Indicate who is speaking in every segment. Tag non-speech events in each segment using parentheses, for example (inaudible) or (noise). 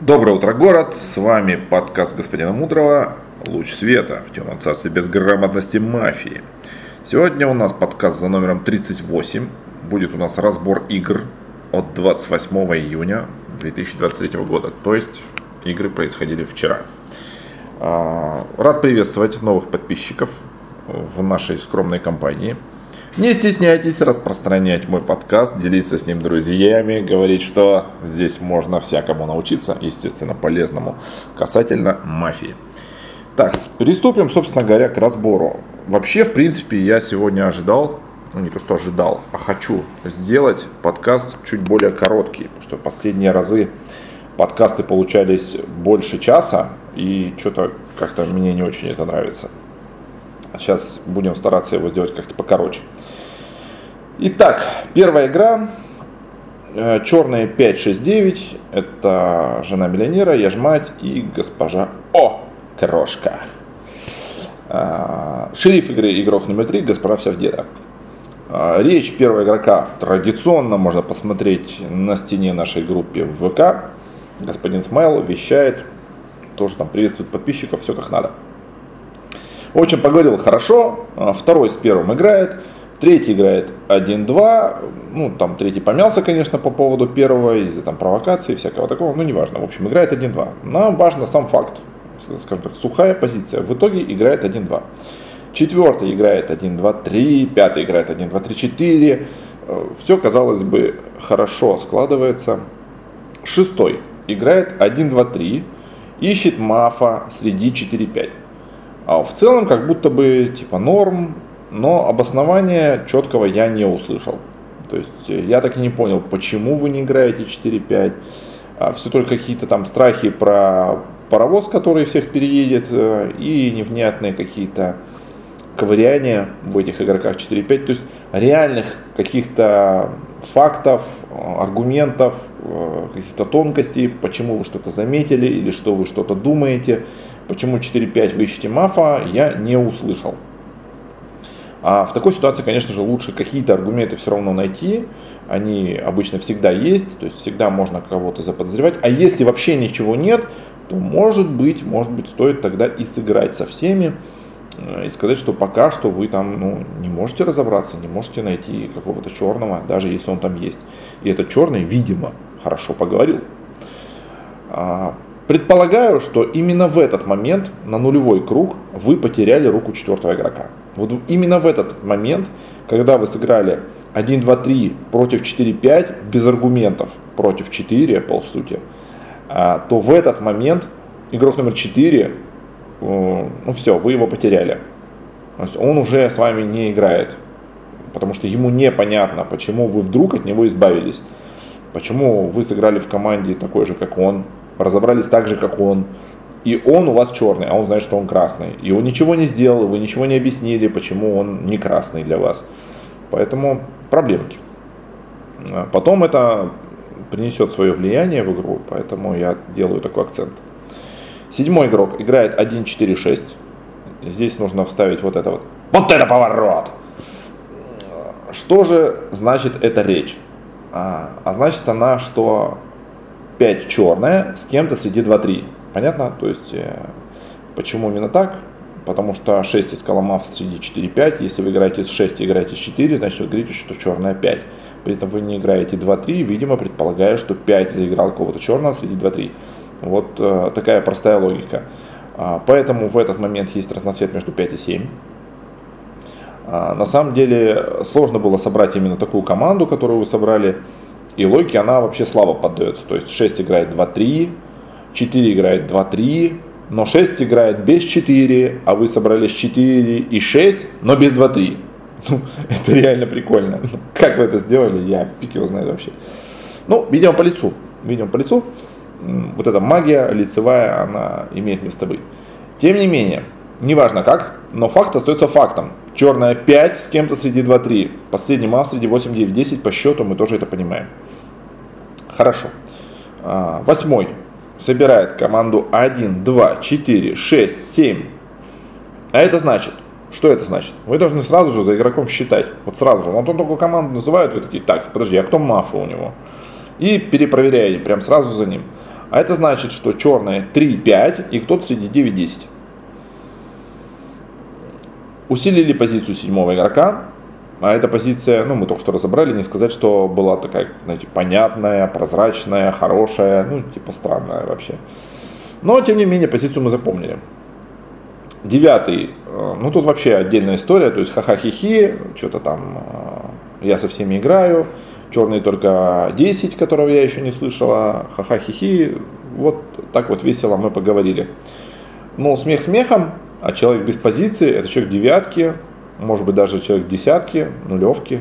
Speaker 1: Доброе утро, город! С вами подкаст господина Мудрого «Луч света в темном царстве безграмотности мафии». Сегодня у нас подкаст за номером 38. Будет у нас разбор игр от 28 июня 2023 года. То есть игры происходили вчера. А, рад приветствовать новых подписчиков в нашей скромной компании – не стесняйтесь распространять мой подкаст, делиться с ним друзьями, говорить, что здесь можно всякому научиться, естественно, полезному, касательно мафии. Так, приступим, собственно говоря, к разбору. Вообще, в принципе, я сегодня ожидал, ну не то что ожидал, а хочу сделать подкаст чуть более короткий, потому что последние разы подкасты получались больше часа, и что-то как-то мне не очень это нравится. Сейчас будем стараться его сделать как-то покороче. Итак, первая игра. Э, Черные 569. Это жена миллионера, я ж мать и госпожа О. Крошка. Э, шериф игры игрок номер 3, госпожа Всевдеда. Э, речь первого игрока традиционно можно посмотреть на стене нашей группы в ВК. Господин Смайл вещает, тоже там приветствует подписчиков, все как надо. Общем, поговорил хорошо, второй с первым играет. Третий играет 1-2, ну там третий помялся, конечно, по поводу первого, из-за там провокации всякого такого, ну неважно, в общем, играет 1-2. Нам важно сам факт, скажем так, сухая позиция. В итоге играет 1-2. Четвертый играет 1-2-3, пятый играет 1-2-3-4. Все, казалось бы, хорошо складывается. Шестой играет 1-2-3, ищет мафа среди 4-5. А в целом как будто бы типа норм, но обоснования четкого я не услышал. То есть э, я так и не понял, почему вы не играете 4-5. А все только какие-то там страхи про паровоз, который всех переедет, э, и невнятные какие-то ковыряния в этих игроках 4-5. То есть реальных каких-то фактов, аргументов, э, каких-то тонкостей, почему вы что-то заметили или что вы что-то думаете, почему 4-5 вы ищете мафа, я не услышал. А в такой ситуации, конечно же, лучше какие-то аргументы все равно найти. Они обычно всегда есть, то есть всегда можно кого-то заподозревать. А если вообще ничего нет, то может быть, может быть, стоит тогда и сыграть со всеми э, и сказать, что пока что вы там ну, не можете разобраться, не можете найти какого-то черного, даже если он там есть. И этот черный, видимо, хорошо поговорил. А, предполагаю, что именно в этот момент, на нулевой круг, вы потеряли руку четвертого игрока. Вот именно в этот момент, когда вы сыграли 1, 2, 3 против 4, 5, без аргументов против 4, по сути, а, то в этот момент игрок номер 4, э, ну все, вы его потеряли. То есть он уже с вами не играет, потому что ему непонятно, почему вы вдруг от него избавились. Почему вы сыграли в команде такой же, как он, разобрались так же, как он, и он у вас черный, а он знает, что он красный. И он ничего не сделал, вы ничего не объяснили, почему он не красный для вас. Поэтому проблемки. А потом это принесет свое влияние в игру, поэтому я делаю такой акцент. Седьмой игрок играет 1-4-6. Здесь нужно вставить вот это вот. Вот это поворот! Что же значит эта речь? А, а значит она, что 5 черная с кем-то среди 2-3. Понятно? То есть, э, почему именно так? Потому что 6 из коломав среди 4-5. Если вы играете с 6 и играете с 4, значит вы говорите, что черная 5. При этом вы не играете 2-3, видимо, предполагая, что 5 заиграл кого-то черного среди 2-3. Вот э, такая простая логика. А, поэтому в этот момент есть разноцвет между 5 и 7. А, на самом деле сложно было собрать именно такую команду, которую вы собрали. И логике она вообще слабо поддается. То есть 6 играет 2-3, 4 играет 2-3, но 6 играет без 4, а вы собрались 4 и 6, но без 2-3. Ну, (laughs) это реально прикольно. (laughs) Как вы это сделали, я фиг его знает вообще. Ну, видимо, по лицу. Видимо, по лицу. Вот эта магия лицевая, она имеет место быть. Тем не менее, неважно как, но факт остается фактом. Черная 5 с кем-то среди 2-3. Последний мал среди 8, 9, 10 по счету мы тоже это понимаем. Хорошо. А, восьмой собирает команду 1, 2, 4, 6, 7. А это значит, что это значит? Вы должны сразу же за игроком считать. Вот сразу же. Вот он только команду называет, вы такие, так, подожди, а кто мафа у него? И перепроверяете прям сразу за ним. А это значит, что черные 3-5 и кто-то среди 9-10. Усилили позицию седьмого игрока. А эта позиция, ну, мы только что разобрали, не сказать, что была такая, знаете, понятная, прозрачная, хорошая, ну, типа странная вообще. Но, тем не менее, позицию мы запомнили. Девятый, э, ну, тут вообще отдельная история, то есть ха-ха-хи-хи, что-то там, э, я со всеми играю, черный только 10, которого я еще не слышала, ха-ха-хи-хи, вот так вот весело мы поговорили. Но смех смехом, а человек без позиции, это человек девятки, может быть даже человек десятки, нулевки.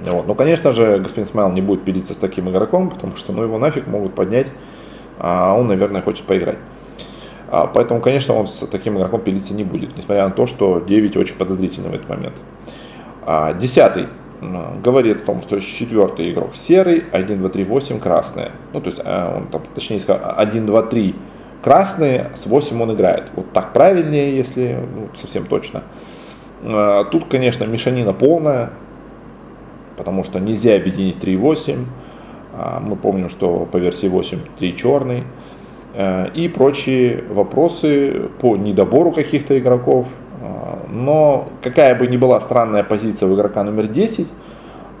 Speaker 1: Вот. Но, конечно же, господин Смайл не будет пилиться с таким игроком, потому что ну, его нафиг могут поднять, а он, наверное, хочет поиграть. А, поэтому, конечно, он с таким игроком пилиться не будет, несмотря на то, что 9 очень подозрительный в этот момент. А, десятый говорит о том, что четвертый игрок серый, 1, 2, 3, 8 красные. Ну, то есть, а, он там, точнее, 1, 2, 3 красные, с 8 он играет. Вот так правильнее, если ну, совсем точно. А, тут, конечно, мешанина полная, потому что нельзя объединить 3 и 8. А, мы помним, что по версии 8 3 черный. А, и прочие вопросы по недобору каких-то игроков. Но какая бы ни была странная позиция у игрока номер 10,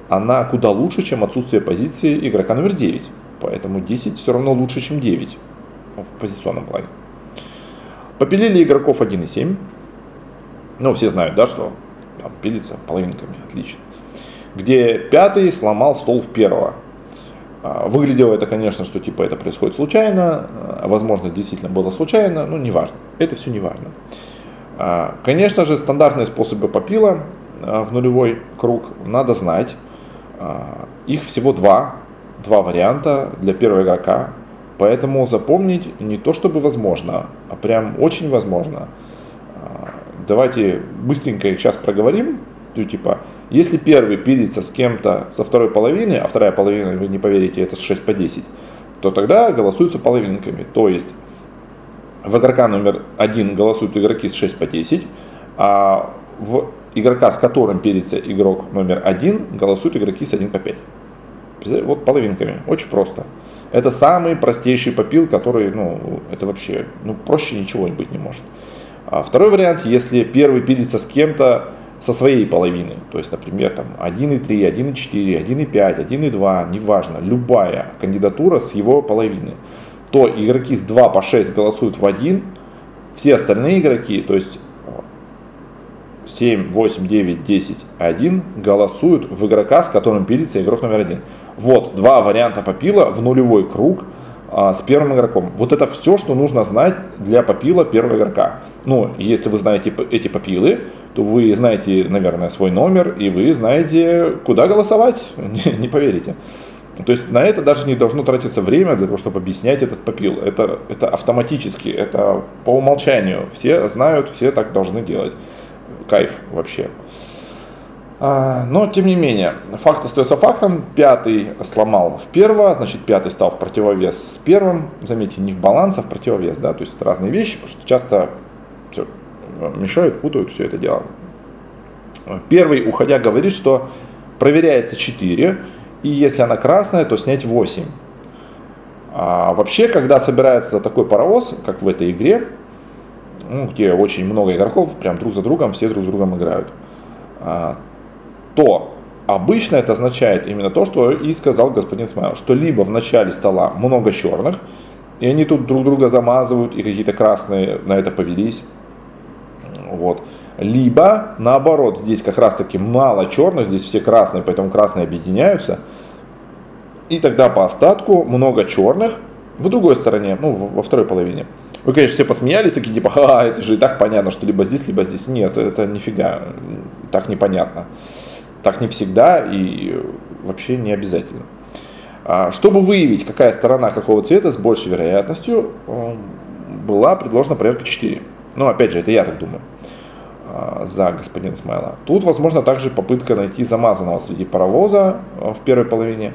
Speaker 1: она куда лучше, чем отсутствие позиции игрока номер 9. Поэтому 10 все равно лучше, чем 9 в позиционном плане. Попилили игроков 1 и 7. Ну, все знают, да, что там пилится половинками, отлично. Где пятый сломал стол в первого. А, выглядело это, конечно, что типа это происходит случайно, а, возможно, действительно было случайно, но неважно. Это все неважно. А, конечно же, стандартные способы попила в нулевой круг надо знать. Их всего два, два варианта для первого игрока. Поэтому запомнить не то чтобы возможно, а прям очень возможно – давайте быстренько их сейчас проговорим. То, типа, если первый пилится с кем-то со второй половины, а вторая половина, вы не поверите, это с 6 по 10, то тогда голосуются половинками. То есть в игрока номер один голосуют игроки с 6 по 10, а в игрока, с которым пилится игрок номер один, голосуют игроки с 1 по 5. Вот половинками. Очень просто. Это самый простейший попил, который, ну, это вообще, ну, проще ничего быть не может. А второй вариант, если первый пилится с кем-то со своей половины, то есть, например, там 1,3, 1,4, 1,5, 1,2, неважно, любая кандидатура с его половины, то игроки с 2 по 6 голосуют в 1, все остальные игроки, то есть 7, 8, 9, 10, 1 голосуют в игрока, с которым пилится игрок номер один. Вот два варианта попила в нулевой круг – а, с первым игроком. Вот это все, что нужно знать для попила первого игрока. Ну, если вы знаете эти попилы, то вы знаете, наверное, свой номер, и вы знаете, куда голосовать, (laughs) не, не поверите. То есть на это даже не должно тратиться время для того, чтобы объяснять этот попил. Это, это автоматически, это по умолчанию. Все знают, все так должны делать. Кайф вообще. А, но, тем не менее, факт остается фактом. Пятый сломал в первого, значит, пятый стал в противовес с первым. Заметьте, не в баланс, а в противовес. Да? То есть это разные вещи, потому что часто все, мешают, путают все это дело. Первый, уходя, говорит, что проверяется 4, и если она красная, то снять 8. А вообще, когда собирается такой паровоз, как в этой игре, ну, где очень много игроков, прям друг за другом, все друг с другом играют, а, то обычно это означает именно то, что и сказал господин Смайл, что либо в начале стола много черных, и они тут друг друга замазывают, и какие-то красные на это повелись. Вот. Либо наоборот, здесь как раз таки мало черных, здесь все красные, поэтому красные объединяются. И тогда по остатку много черных в другой стороне, ну, во второй половине. Вы, конечно, все посмеялись, такие типа, ха, это же и так понятно, что либо здесь, либо здесь. Нет, это нифига, так непонятно. Так не всегда и вообще не обязательно. А, чтобы выявить, какая сторона какого цвета с большей вероятностью, э, была предложена проверка 4. Ну, опять же, это я так думаю а, за господина Смайла. Тут, возможно, также попытка найти замазанного среди паровоза э, в первой половине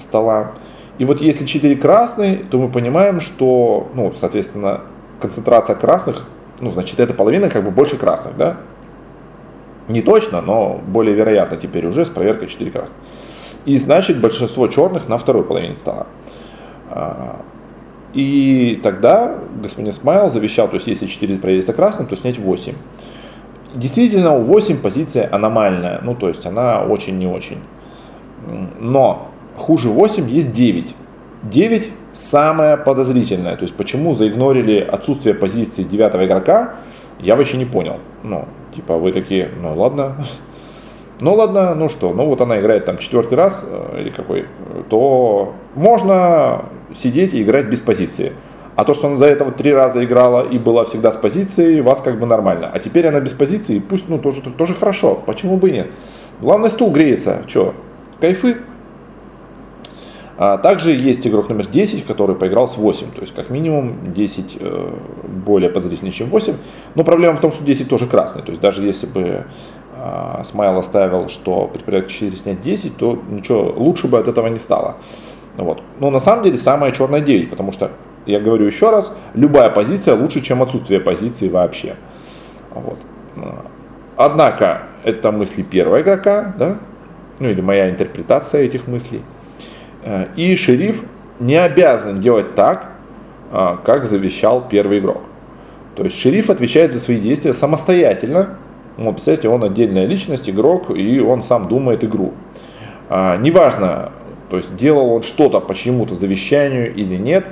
Speaker 1: стола. И вот если 4 красные, то мы понимаем, что, ну, соответственно, концентрация красных, ну, значит, эта половина как бы больше красных, да? Не точно, но более вероятно теперь уже с проверкой 4 красных. И значит большинство черных на второй половине стола. И тогда господин Смайл завещал, то есть если 4 проверится красным, то снять 8. Действительно, у 8 позиция аномальная, ну то есть она очень не очень. Но хуже 8 есть 9. 9 самое подозрительное. То есть почему заигнорили отсутствие позиции девятого игрока, я вообще не понял. Ну, типа вы такие, ну ладно, (laughs) ну ладно, ну что, ну вот она играет там четвертый раз э, или какой, то можно сидеть и играть без позиции. А то, что она до этого три раза играла и была всегда с позицией, вас как бы нормально. А теперь она без позиции, пусть, ну, тоже, тоже хорошо. Почему бы и нет? Главное, стул греется. Че, кайфы? А также есть игрок номер 10, который поиграл с 8. То есть, как минимум, 10 э, более подозрительнее, чем 8. Но проблема в том, что 10 тоже красный. То есть, даже если бы э, Смайл оставил, что при порядке 4 снять 10, то ничего лучше бы от этого не стало. Вот. Но на самом деле самая черная 9, потому что, я говорю еще раз, любая позиция лучше, чем отсутствие позиции вообще. Вот. Однако, это мысли первого игрока, да? ну или моя интерпретация этих мыслей. Э, и шериф не обязан делать так, э, как завещал первый игрок. То есть шериф отвечает за свои действия самостоятельно. Вот, представляете, он отдельная личность, игрок, и он сам думает игру. А, неважно, то есть делал он что-то по чьему-то завещанию или нет,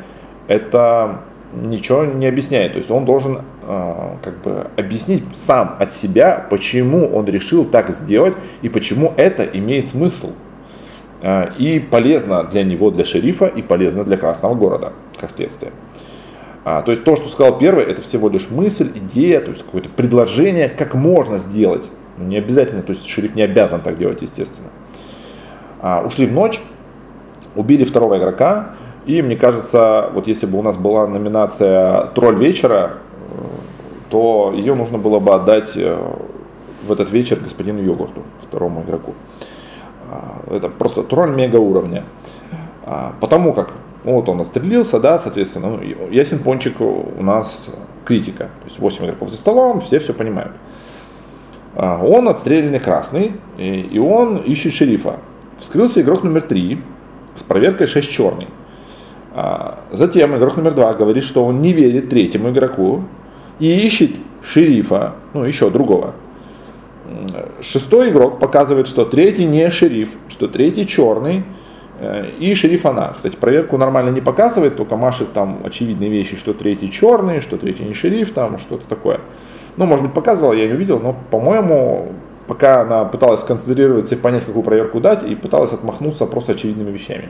Speaker 1: это ничего не объясняет. То есть он должен э, как бы объяснить сам от себя, почему он решил так сделать и почему это имеет смысл. Э, и полезно для него, для шерифа, и полезно для Красного города, как следствие. А, то есть то, что сказал первый, это всего лишь мысль, идея, то есть какое-то предложение, как можно сделать. Ну, не обязательно, то есть шериф не обязан так делать, естественно. А, ушли в ночь, убили второго игрока, и мне кажется, вот если бы у нас была номинация «Тролль вечера», то ее нужно было бы отдать э, в этот вечер господину Йогурту, второму игроку. А, это просто тролль мега уровня. А, потому как ну, вот он отстрелился, да, соответственно, ну, ясен пончик у нас критика. То есть 8 игроков за столом, все все понимают. А, он отстрелянный красный, и он ищет шерифа. Вскрылся игрок номер 3, с проверкой 6 черный. Затем игрок номер 2 говорит, что он не верит третьему игроку и ищет шерифа, ну еще другого. Шестой игрок показывает, что третий не шериф, что третий черный, э, и шериф она. Кстати, проверку нормально не показывает, только машет там очевидные вещи, что третий черный, что третий не шериф, там что-то такое. Ну, может быть, показывала, я не увидел, но, по-моему, пока она пыталась сконцентрироваться и понять, какую проверку дать, и пыталась отмахнуться просто очевидными вещами.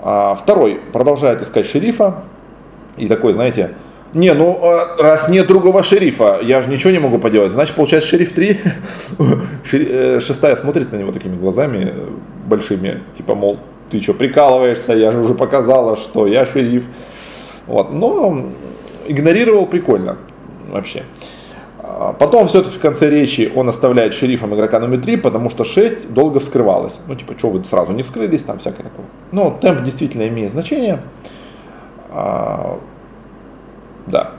Speaker 1: А второй продолжает искать шерифа, и такой, знаете, не, ну а раз нет другого шерифа, я же ничего не могу поделать. Значит, получается, шериф 3, (laughs) э, шестая смотрит на него такими глазами э, большими, типа, мол, ты что, прикалываешься, я же уже показала, что я шериф. Вот, но игнорировал прикольно вообще. А потом все-таки в конце речи он оставляет шерифом игрока номер 3, потому что 6 долго вскрывалось. Ну, типа, что вы сразу не вскрылись, там всякое такое. Но темп действительно имеет значение. Да.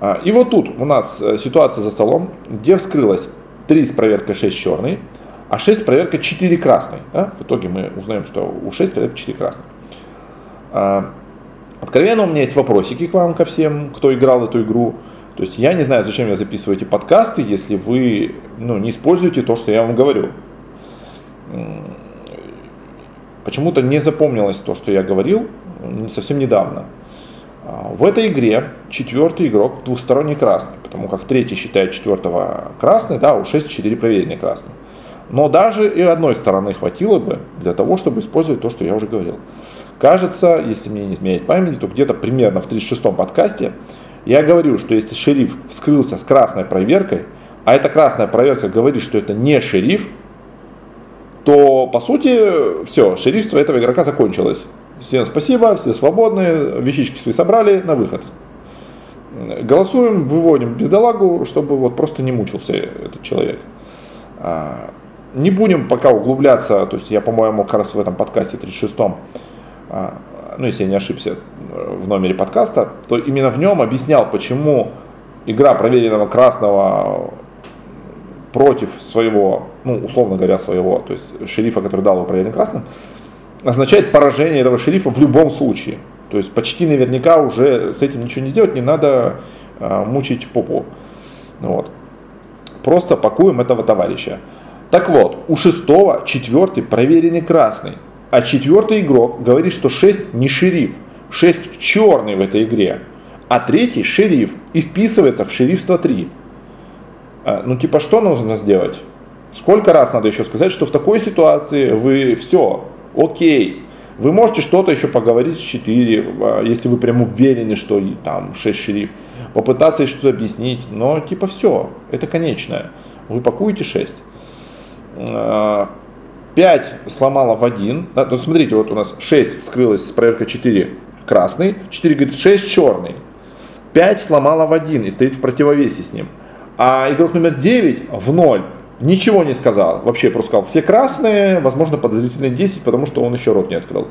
Speaker 1: А, и вот тут у нас э, ситуация за столом, где вскрылось 3 с проверкой 6 черный, а 6 с проверкой 4 красный. Да? В итоге мы узнаем, что у 6 проверка 4 красный. А, откровенно у меня есть вопросики к вам, ко всем, кто играл эту игру. То есть я не знаю, зачем я записываю эти подкасты, если вы ну, не используете то, что я вам говорю. Почему-то не запомнилось то, что я говорил совсем недавно. А, в этой игре четвертый игрок двусторонний красный, потому как третий считает четвертого красный, да, у 6 4 проверенные красные. Но даже и одной стороны хватило бы для того, чтобы использовать то, что я уже говорил. Кажется, если мне не изменяет память, то где-то примерно в 36-м подкасте я говорю, что если шериф вскрылся с красной проверкой, а эта красная проверка говорит, что это не шериф, то по сути все, шерифство этого игрока закончилось. Всем спасибо, все свободны, вещички свои собрали, на выход. Голосуем, выводим бедолагу, чтобы вот просто не мучился этот человек. А, не будем пока углубляться, то есть я, по-моему, как раз в этом подкасте 36-м ну если я не ошибся, в номере подкаста, то именно в нем объяснял, почему игра проверенного красного против своего, ну, условно говоря, своего, то есть шерифа, который дал его проверенным красным, означает поражение этого шерифа в любом случае. То есть почти наверняка уже с этим ничего не сделать, не надо э, мучить попу. Вот. Просто пакуем этого товарища. Так вот, у шестого четвертый проверенный красный. А четвертый игрок говорит, что 6 не шериф, 6 черный в этой игре. А третий шериф и вписывается в шерифство 3. А, ну типа что нужно сделать? Сколько раз надо еще сказать, что в такой ситуации вы все, окей, вы можете что-то еще поговорить с 4, а, если вы прям уверены, что там 6 шериф, попытаться что-то объяснить, но типа все, это конечное. Вы пакуете 6. 5 сломала в 1. Да, ну, смотрите, вот у нас 6 вскрылась с проверкой 4 красный, 4 говорит 6 черный. 5 сломала в 1 и стоит в противовесе с ним. А игрок номер 9 в 0 ничего не сказал. Вообще просто сказал, все красные, возможно подозрительные 10, потому что он еще рот не открыл.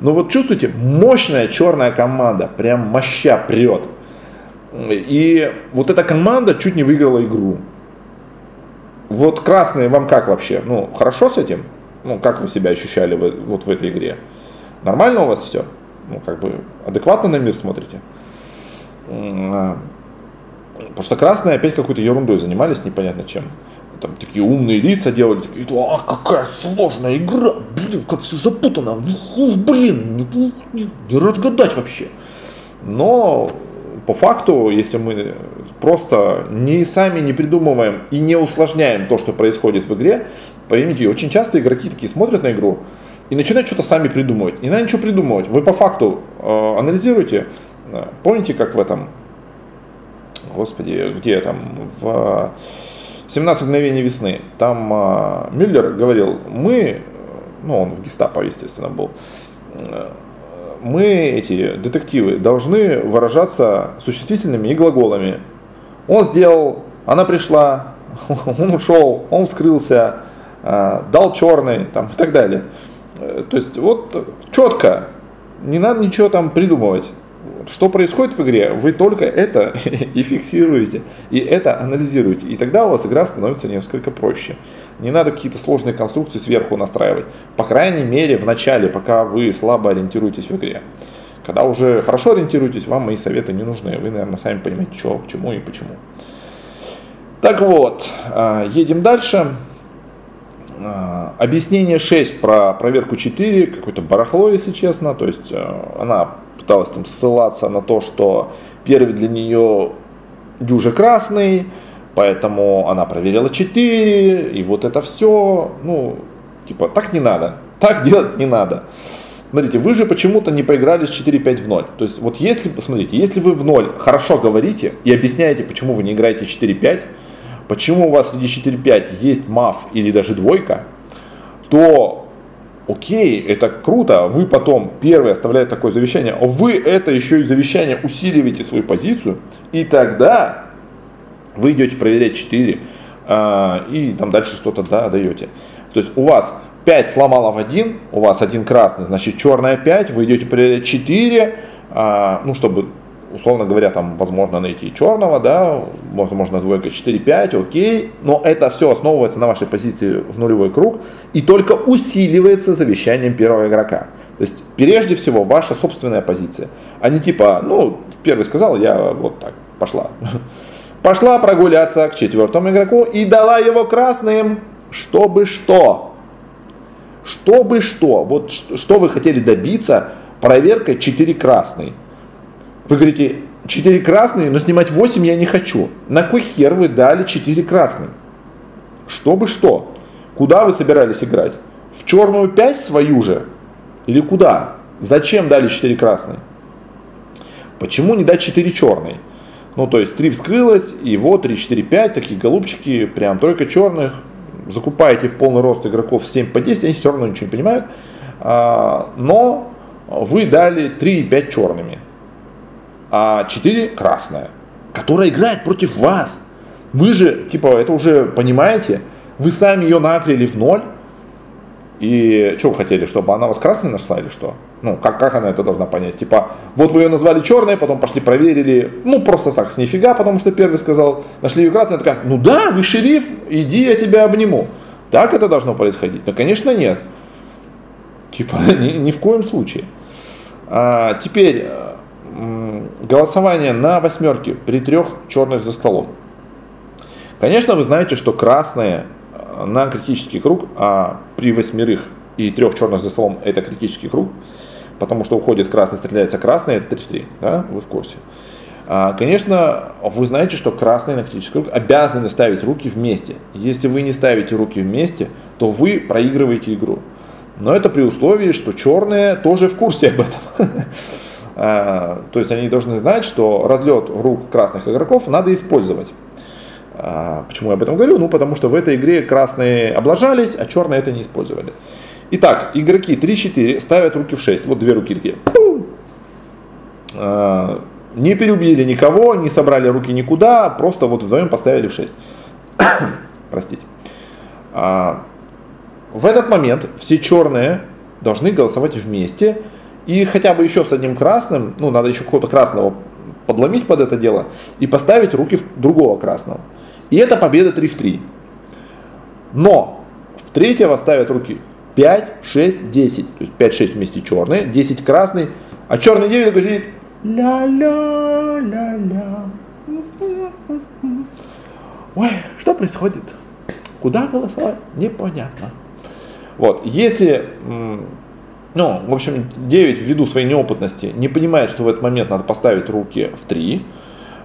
Speaker 1: Но вот чувствуете, мощная черная команда, прям моща прет. И вот эта команда чуть не выиграла игру. Вот красные вам как вообще? Ну, хорошо с этим? Ну, как вы себя ощущали вот в этой игре? Нормально у вас все? Ну, как бы адекватно на мир смотрите? А, потому что красные опять какой-то ерундой занимались, непонятно чем. Там такие умные лица делали, такие, а какая сложная игра, блин, как все запутано, ну, блин, не, не, не разгадать вообще. Но по факту, если мы просто не сами не придумываем и не усложняем то, что происходит в игре, поймите, очень часто игроки такие смотрят на игру и начинают что-то сами придумывать. Не надо ничего придумывать. Вы по факту э, анализируете. Помните, как в этом, господи, где там, в 17 мгновений весны, там э, Мюллер говорил, мы, ну он в гестапо, естественно, был, э, мы, эти детективы, должны выражаться существительными и глаголами. Он сделал, она пришла, (laughs) он ушел, он вскрылся, э, дал черный там, и так далее. Э, то есть вот четко, не надо ничего там придумывать. Что происходит в игре, вы только это (laughs) и фиксируете, и это анализируете. И тогда у вас игра становится несколько проще. Не надо какие-то сложные конструкции сверху настраивать. По крайней мере, в начале, пока вы слабо ориентируетесь в игре. Когда уже хорошо ориентируетесь, вам мои советы не нужны. Вы, наверное, сами понимаете, что, к чему и почему. Так вот, а, едем дальше. А, объяснение 6 про проверку 4, какое-то барахло, если честно. То есть а, она пыталась там ссылаться на то, что первый для нее дюже красный, поэтому она проверила 4, и вот это все, ну, типа, так не надо, так делать не надо. Смотрите, вы же почему-то не поиграли с 4-5 в 0. То есть, вот если, посмотрите, если вы в 0 хорошо говорите и объясняете, почему вы не играете 4-5, почему у вас среди 4-5 есть маф или даже двойка, то окей, это круто, вы потом, первый оставляет такое завещание, вы это еще и завещание усиливаете свою позицию, и тогда вы идете проверять 4, а, и там дальше что-то да, даете. То есть у вас 5 сломало в 1, у вас один красный, значит черная 5, вы идете проверять 4, а, ну чтобы условно говоря, там возможно найти черного, да, возможно двойка 4-5, окей, но это все основывается на вашей позиции в нулевой круг и только усиливается завещанием первого игрока. То есть прежде всего ваша собственная позиция, а не типа, ну, первый сказал, я вот так, пошла. (laughs) Пошла прогуляться к четвертому игроку и дала его красным, чтобы что? Чтобы что? Вот что вы хотели добиться проверкой 4 красный. Вы говорите, 4 красные, но снимать 8 я не хочу. На кой хер вы дали 4 красные? Чтобы что? Куда вы собирались играть? В черную 5 свою же? Или куда? Зачем дали 4 красные? Почему не дать 4 черные? Ну, то есть 3 вскрылось, и вот 3, 4, 5, такие голубчики, прям тройка черных. Закупаете в полный рост игроков 7 по 10, они все равно ничего не понимают. А, но вы дали 3 и 5 черными а 4 красная, которая играет против вас. Вы же, типа, это уже понимаете, вы сами ее накрили в ноль, и что вы хотели, чтобы она вас красной нашла или что? Ну, как, как она это должна понять? Типа, вот вы ее назвали черной, потом пошли проверили, ну, просто так, с нифига, потому что первый сказал, нашли ее красной, такая, ну да, вы шериф, иди, я тебя обниму. Так это должно происходить? Ну, конечно, нет. Типа, (laughs) ни, ни в коем случае. А, теперь голосование на восьмерке при трех черных за столом. Конечно, вы знаете, что красные э, на критический круг, а при восьмерых и трех черных за столом это критический круг, потому что уходит красный, стреляется красный, это 3 в 3, да, вы в курсе. А, конечно, вы знаете, что красные на критический круг обязаны ставить руки вместе. Если вы не ставите руки вместе, то вы проигрываете игру. Но это при условии, что черные тоже в курсе об этом. (laughs) А, то есть они должны знать, что разлет рук красных игроков надо использовать. А, почему я об этом говорю? Ну, потому что в этой игре красные облажались, а черные это не использовали. Итак, игроки 3-4 ставят руки в 6. Вот две руки такие. А, не переубили никого, не собрали руки никуда, просто вот вдвоем поставили в 6. (coughs) Простите. В этот момент все черные должны голосовать вместе. И хотя бы еще с одним красным, ну надо еще какого-то красного подломить под это дело и поставить руки другого красного. И это победа 3 в 3. Но в третьего ставят руки 5, 6, 10. То есть 5-6 вместе черные, 10 красный, а черный 9 такой сидит ля-ля-ля-ля. Ой, что происходит? Куда голосовать? Непонятно. Вот, если, ну, в общем, 9 ввиду своей неопытности не понимает, что в этот момент надо поставить руки в 3,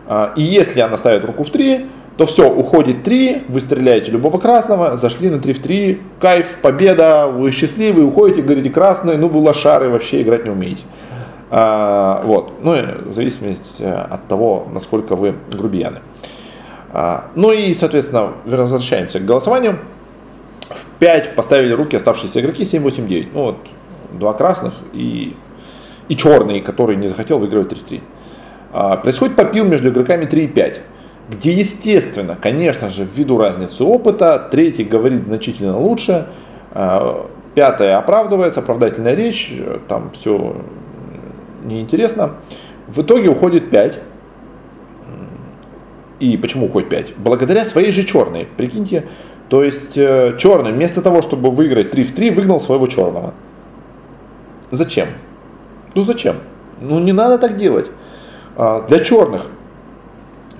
Speaker 1: а, и если она ставит руку в 3, то все, уходит 3, вы стреляете любого красного, зашли на 3 в 3, кайф, победа, вы счастливы, уходите, говорите красный, ну вы лошары, вообще играть не умеете. А, вот, ну в зависимости э, от того, насколько вы грубияны. А, ну и, соответственно, возвращаемся к голосованию. 5 поставили руки оставшиеся игроки, 7, 8, 9. Ну вот, два красных и, и черный, который не захотел выигрывать 3 3. А, происходит попил между игроками 3 и 5, где, естественно, конечно же, ввиду разницы опыта, третий говорит значительно лучше, а, пятое оправдывается, оправдательная речь, там все неинтересно. В итоге уходит 5. И почему уходит 5? Благодаря своей же черной. Прикиньте, то есть э, черный вместо того, чтобы выиграть 3 в 3, выгнал своего черного. Зачем? Ну зачем? Ну не надо так делать. А, для черных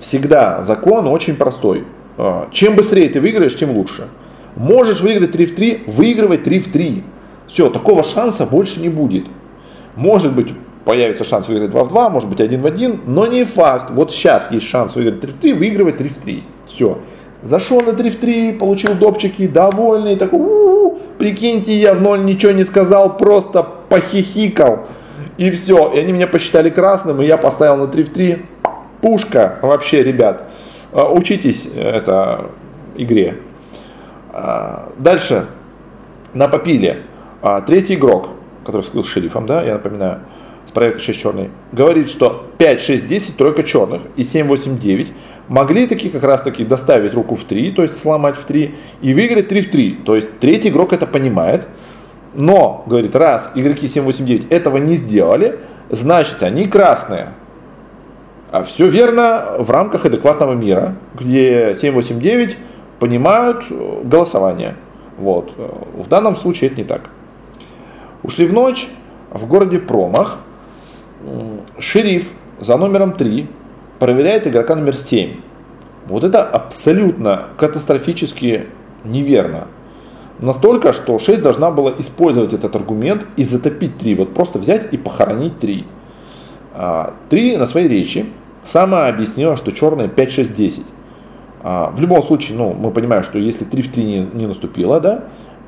Speaker 1: всегда закон очень простой. А, чем быстрее ты выиграешь, тем лучше. Можешь выиграть 3 в 3, выигрывать 3 в 3. Все, такого шанса больше не будет. Может быть, появится шанс выиграть 2 в 2, может быть 1 в 1, но не факт. Вот сейчас есть шанс выиграть 3 в 3, выигрывать 3 в 3. Все. Зашел на 3 в 3, получил допчики, довольный, такой, у-у-у, прикиньте, я в ноль ничего не сказал, просто похихикал. И все, и они меня посчитали красным, и я поставил на 3 в 3. Пушка вообще, ребят. А, учитесь это игре. А, дальше. На попиле. А, третий игрок, который вскрыл шерифом, да, я напоминаю, с проекта 6 черный, говорит, что 5, 6, 10 тройка черных и 7, 8, 9 могли такие как раз таки доставить руку в 3, то есть сломать в 3, и выиграть 3 в 3. То есть третий игрок это понимает, но, говорит, раз игроки 7, 8, 9 этого не сделали, значит они красные. А все верно в рамках адекватного мира, где 7, 8, 9 понимают голосование. Вот. В данном случае это не так. Ушли в ночь, в городе Промах шериф за номером 3 проверяет игрока номер 7. Вот это абсолютно катастрофически неверно. Настолько, что 6 должна была использовать этот аргумент и затопить 3. Вот просто взять и похоронить 3. 3 на своей речи сама объяснила, что черные 5, 6, 10. В любом случае, ну, мы понимаем, что если 3 в 3 не, не наступило, да,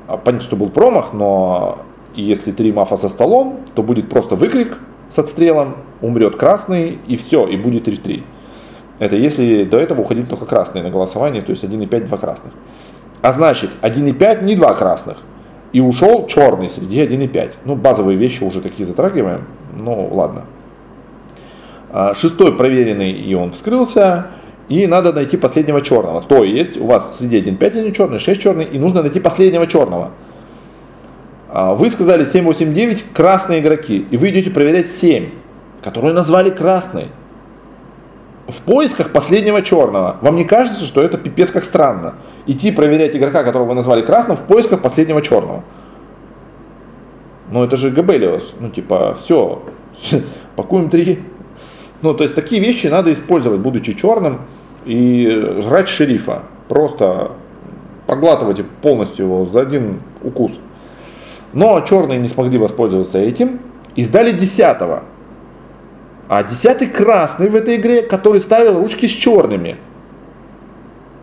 Speaker 1: а, понятно, что был промах, но если 3 мафа за столом, то будет просто выкрик с отстрелом, умрет красный и все, и будет 3 в 3. Это если до этого уходили только красные на голосование, то есть 1,5, 2 красных. А значит, 1,5 не 2 красных. И ушел черный среди 1,5. Ну, базовые вещи уже такие затрагиваем. Ну, ладно. А, шестой проверенный, и он вскрылся. И надо найти последнего черного. То есть у вас среди 1,5 один черный, 6 черный, и нужно найти последнего черного. А, вы сказали 7, 8, 9 красные игроки, и вы идете проверять 7, которые назвали красные. В поисках последнего черного. Вам не кажется, что это пипец как странно? Идти проверять игрока, которого вы назвали красным, в поисках последнего черного. Ну это же Габелиос. Ну типа, все, (laughs) пакуем три. Ну то есть такие вещи надо использовать, будучи черным, и жрать шерифа. Просто проглатывать полностью его за один укус. Но черные не смогли воспользоваться этим и сдали десятого. А десятый красный в этой игре, который ставил ручки с черными.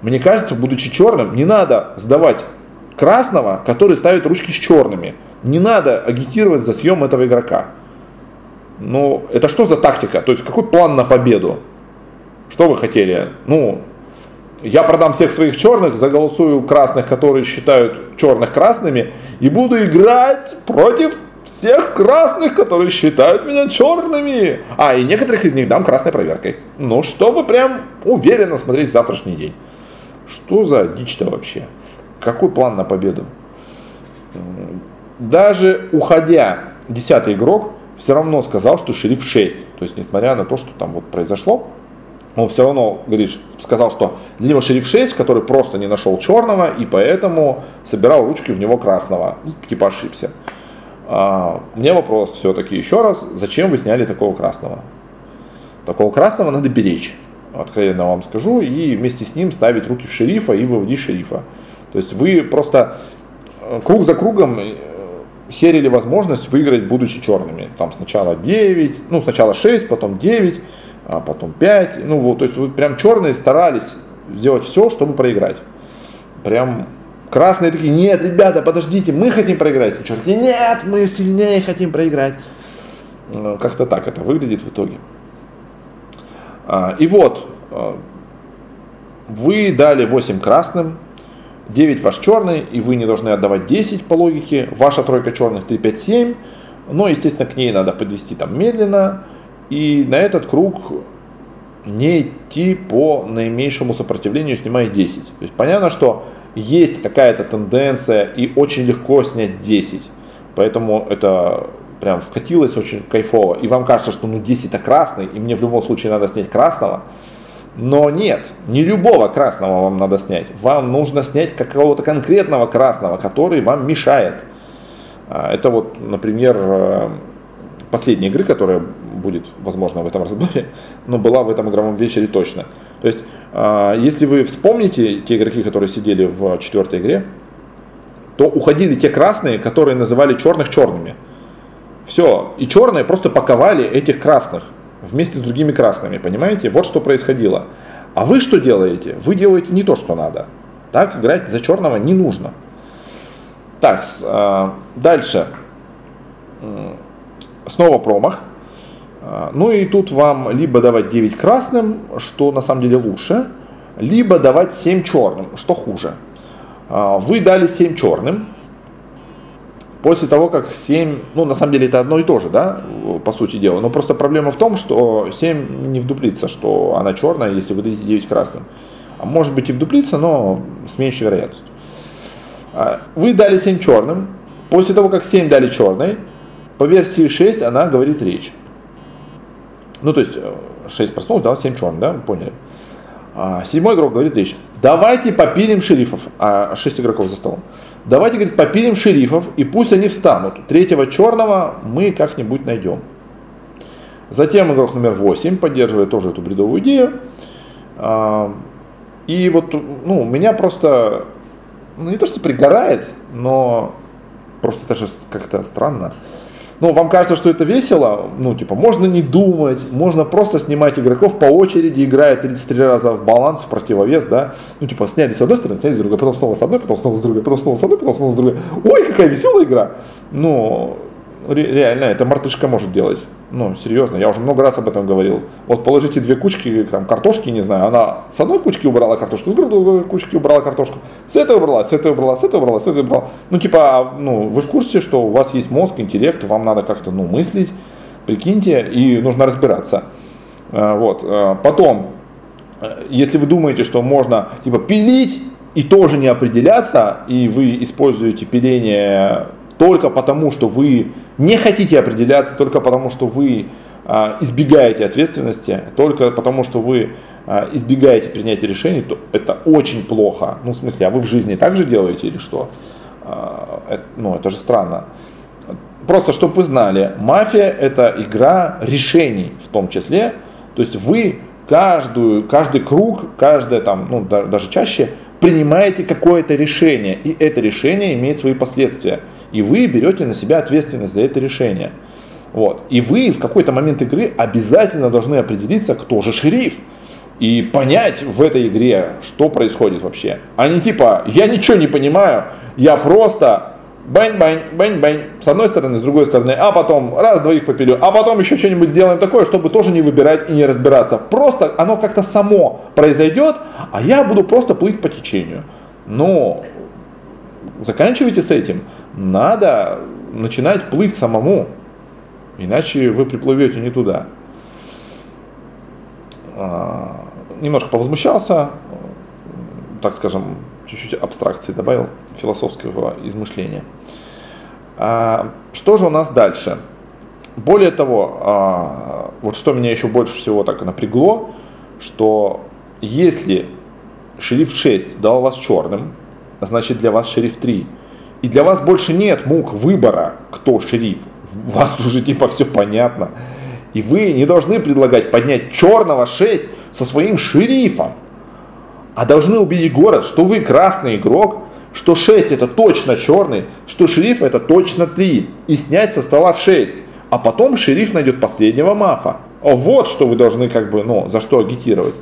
Speaker 1: Мне кажется, будучи черным, не надо сдавать красного, который ставит ручки с черными. Не надо агитировать за съем этого игрока. Ну, это что за тактика? То есть какой план на победу? Что вы хотели? Ну, я продам всех своих черных, заголосую красных, которые считают черных красными, и буду играть против всех красных, которые считают меня черными. А, и некоторых из них дам красной проверкой. Ну, чтобы прям уверенно смотреть в завтрашний день. Что за дичь-то вообще? Какой план на победу? Даже уходя, десятый игрок все равно сказал, что шериф 6. То есть, несмотря на то, что там вот произошло, он все равно говорит, сказал, что для него шериф 6, который просто не нашел черного, и поэтому собирал ручки в него красного. Типа ошибся. А, мне вопрос все-таки еще раз, зачем вы сняли такого красного? Такого красного надо беречь, откровенно вам скажу, и вместе с ним ставить руки в шерифа и выводить шерифа. То есть вы просто э, круг за кругом э, херили возможность выиграть, будучи черными. Там сначала 9, ну сначала 6, потом 9, а потом 5. Ну вот, то есть вы прям черные старались сделать все, чтобы проиграть. Прям Красные такие, нет, ребята, подождите, мы хотим проиграть. И черные, нет, мы сильнее хотим проиграть. Ну, как-то так это выглядит в итоге. А, и вот, а, вы дали 8 красным, 9 ваш черный, и вы не должны отдавать 10 по логике. Ваша тройка черных 3, 5, 7. Но, естественно, к ней надо подвести там медленно. И на этот круг не идти по наименьшему сопротивлению, снимая 10. То есть понятно, что есть какая-то тенденция и очень легко снять 10. Поэтому это прям вкатилось очень кайфово. И вам кажется, что ну 10 это красный, и мне в любом случае надо снять красного. Но нет, не любого красного вам надо снять. Вам нужно снять какого-то конкретного красного, который вам мешает. А, это вот, например, э, последняя игры, которая будет, возможно, в этом разборе, (laughs) но была в этом игровом вечере точно. То есть а, если вы вспомните те игроки, которые сидели в четвертой игре, то уходили те красные, которые называли черных черными. Все, и черные просто паковали этих красных вместе с другими красными, понимаете? Вот что происходило. А вы что делаете? Вы делаете не то, что надо. Так играть за черного не нужно. Так, а, дальше. Снова промах. А, ну и тут вам либо давать 9 красным, что на самом деле лучше, либо давать 7 черным, что хуже. А, вы дали 7 черным, после того, как 7, ну на самом деле это одно и то же, да, по сути дела, но просто проблема в том, что 7 не вдуплится, что она черная, если вы дадите 9 красным. А может быть и вдуплится, но с меньшей вероятностью. А, вы дали 7 черным, после того, как 7 дали черной, по версии 6 она говорит речь. Ну, то есть 6 проснулся, дал 7 черных, да, поняли. А, седьмой игрок говорит речь. Давайте попилим шерифов, а 6 игроков за столом. Давайте, говорит, попилим шерифов, и пусть они встанут. Третьего черного мы как-нибудь найдем. Затем игрок номер 8 поддерживает тоже эту бредовую идею. А, и вот, ну, меня просто, ну, не то что пригорает, но просто это же как-то странно ну, вам кажется, что это весело, ну, типа, можно не думать, можно просто снимать игроков по очереди, играя 33 раза в баланс, в противовес, да, ну, типа, сняли с одной стороны, сняли с другой, потом снова с одной, потом снова с другой, потом снова с одной, потом снова с другой. Ой, какая веселая игра! Ну, реально, это мартышка может делать. Ну, серьезно, я уже много раз об этом говорил. Вот положите две кучки там, картошки, не знаю, она с одной кучки убрала картошку, с другой кучки убрала картошку, с этой убрала, с этой убрала, с этой убрала, с этой убрала. Ну, типа, ну, вы в курсе, что у вас есть мозг, интеллект, вам надо как-то, ну, мыслить, прикиньте, и нужно разбираться. А, вот. А, потом, если вы думаете, что можно, типа, пилить и тоже не определяться, и вы используете пиление только потому, что вы не хотите определяться, только потому, что вы а, избегаете ответственности, только потому, что вы а, избегаете принятия решений, то это очень плохо. Ну, в смысле, а вы в жизни так же делаете или что? А, это, ну, это же странно. просто чтобы вы знали, мафия это игра решений в том числе. То есть вы каждую, каждый круг, каждое там, ну да, даже чаще, принимаете какое-то решение. И это решение имеет свои последствия. И вы берете на себя ответственность за это решение. Вот. И вы в какой-то момент игры обязательно должны определиться, кто же шериф. И понять в этой игре, что происходит вообще. А не типа, я ничего не понимаю, я просто бань-бань, бань-бань, с одной стороны, с другой стороны, а потом раз двоих попилю, а потом еще что-нибудь сделаем такое, чтобы тоже не выбирать и не разбираться. Просто оно как-то само произойдет, а я буду просто плыть по течению. Но заканчивайте с этим. Надо начинать плыть самому. Иначе вы приплывете не туда. А, немножко повозмущался, так скажем, чуть-чуть абстракции добавил, философского измышления. А, что же у нас дальше? Более того, а, вот что меня еще больше всего так напрягло, что если шрифт 6 дал вас черным, значит для вас шрифт 3. И для вас больше нет мук выбора, кто шериф у вас (laughs) уже типа все понятно. И вы не должны предлагать поднять черного 6 со своим шерифом. А должны убедить город, что вы красный игрок, что 6 это точно черный, что шериф это точно 3. И снять со стола 6. А потом шериф найдет последнего мафа. Вот что вы должны как бы, ну, за что агитировать.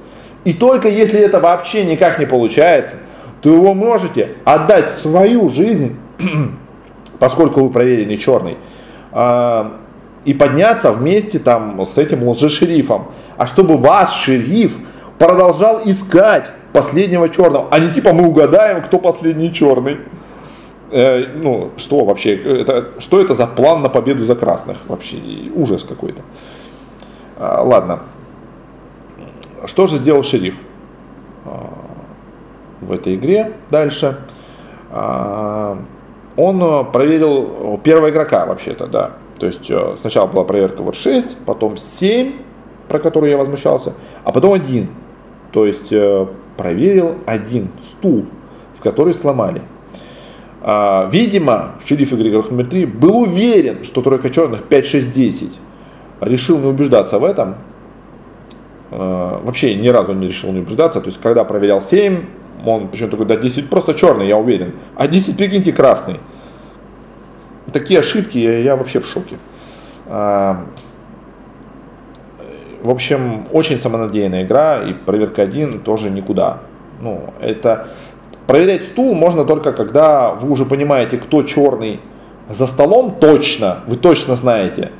Speaker 1: И только если это вообще никак не получается, то вы можете отдать свою жизнь, (clears throat) поскольку вы проверенный черный, а, и подняться вместе там с этим лжешерифом. А чтобы ваш шериф продолжал искать последнего черного, а не типа мы угадаем, кто последний черный. Э, ну, что вообще, это, что это за план на победу за красных вообще, ужас какой-то. А, ладно, что же сделал шериф а, в этой игре дальше? А, он э, проверил э, первого игрока вообще-то, да. То есть э, сначала была проверка вот 6, потом 7, про которую я возмущался, а потом один. То есть проверил один стул, в который сломали. А, видимо, шериф игроков номер 3 был уверен, что тройка черных 5, 6, 10. Решил не убеждаться в этом. Вообще ни разу не решил не убеждаться. То есть когда проверял 7, он почему такой, да 10 просто черный, я уверен. А 10, прикиньте, красный. Такие ошибки, я, я вообще в шоке. А, в общем, очень самонадеянная игра, и проверка 1 тоже никуда. Ну, это проверять стул можно только когда вы уже понимаете, кто черный за столом точно, вы точно знаете.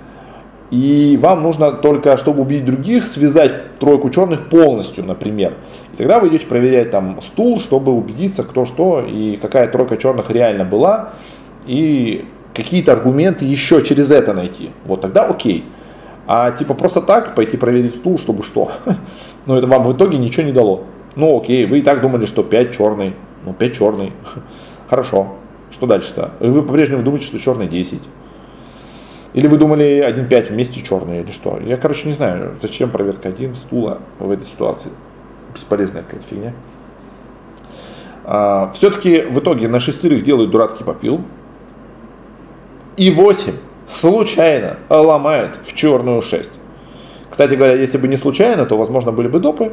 Speaker 1: И вам нужно только, чтобы убить других, связать тройку черных полностью, например. И тогда вы идете проверять там стул, чтобы убедиться, кто что и какая тройка черных реально была. И какие-то аргументы еще через это найти. Вот тогда окей. А типа просто так пойти проверить стул, чтобы что? (laughs) Ну это вам в итоге ничего не дало. Ну окей, вы и так думали, что 5 черный. Ну 5 черный. (laughs) Хорошо. Что дальше-то? Вы по-прежнему думаете, что черный 10. Или вы думали 1.5 вместе черные или что? Я, короче, не знаю, зачем проверка 1 стула в этой ситуации. Бесполезная какая-то фигня. А, все-таки в итоге на шестерых делают дурацкий попил. И 8 случайно ломают в черную 6. Кстати говоря, если бы не случайно, то, возможно, были бы допы.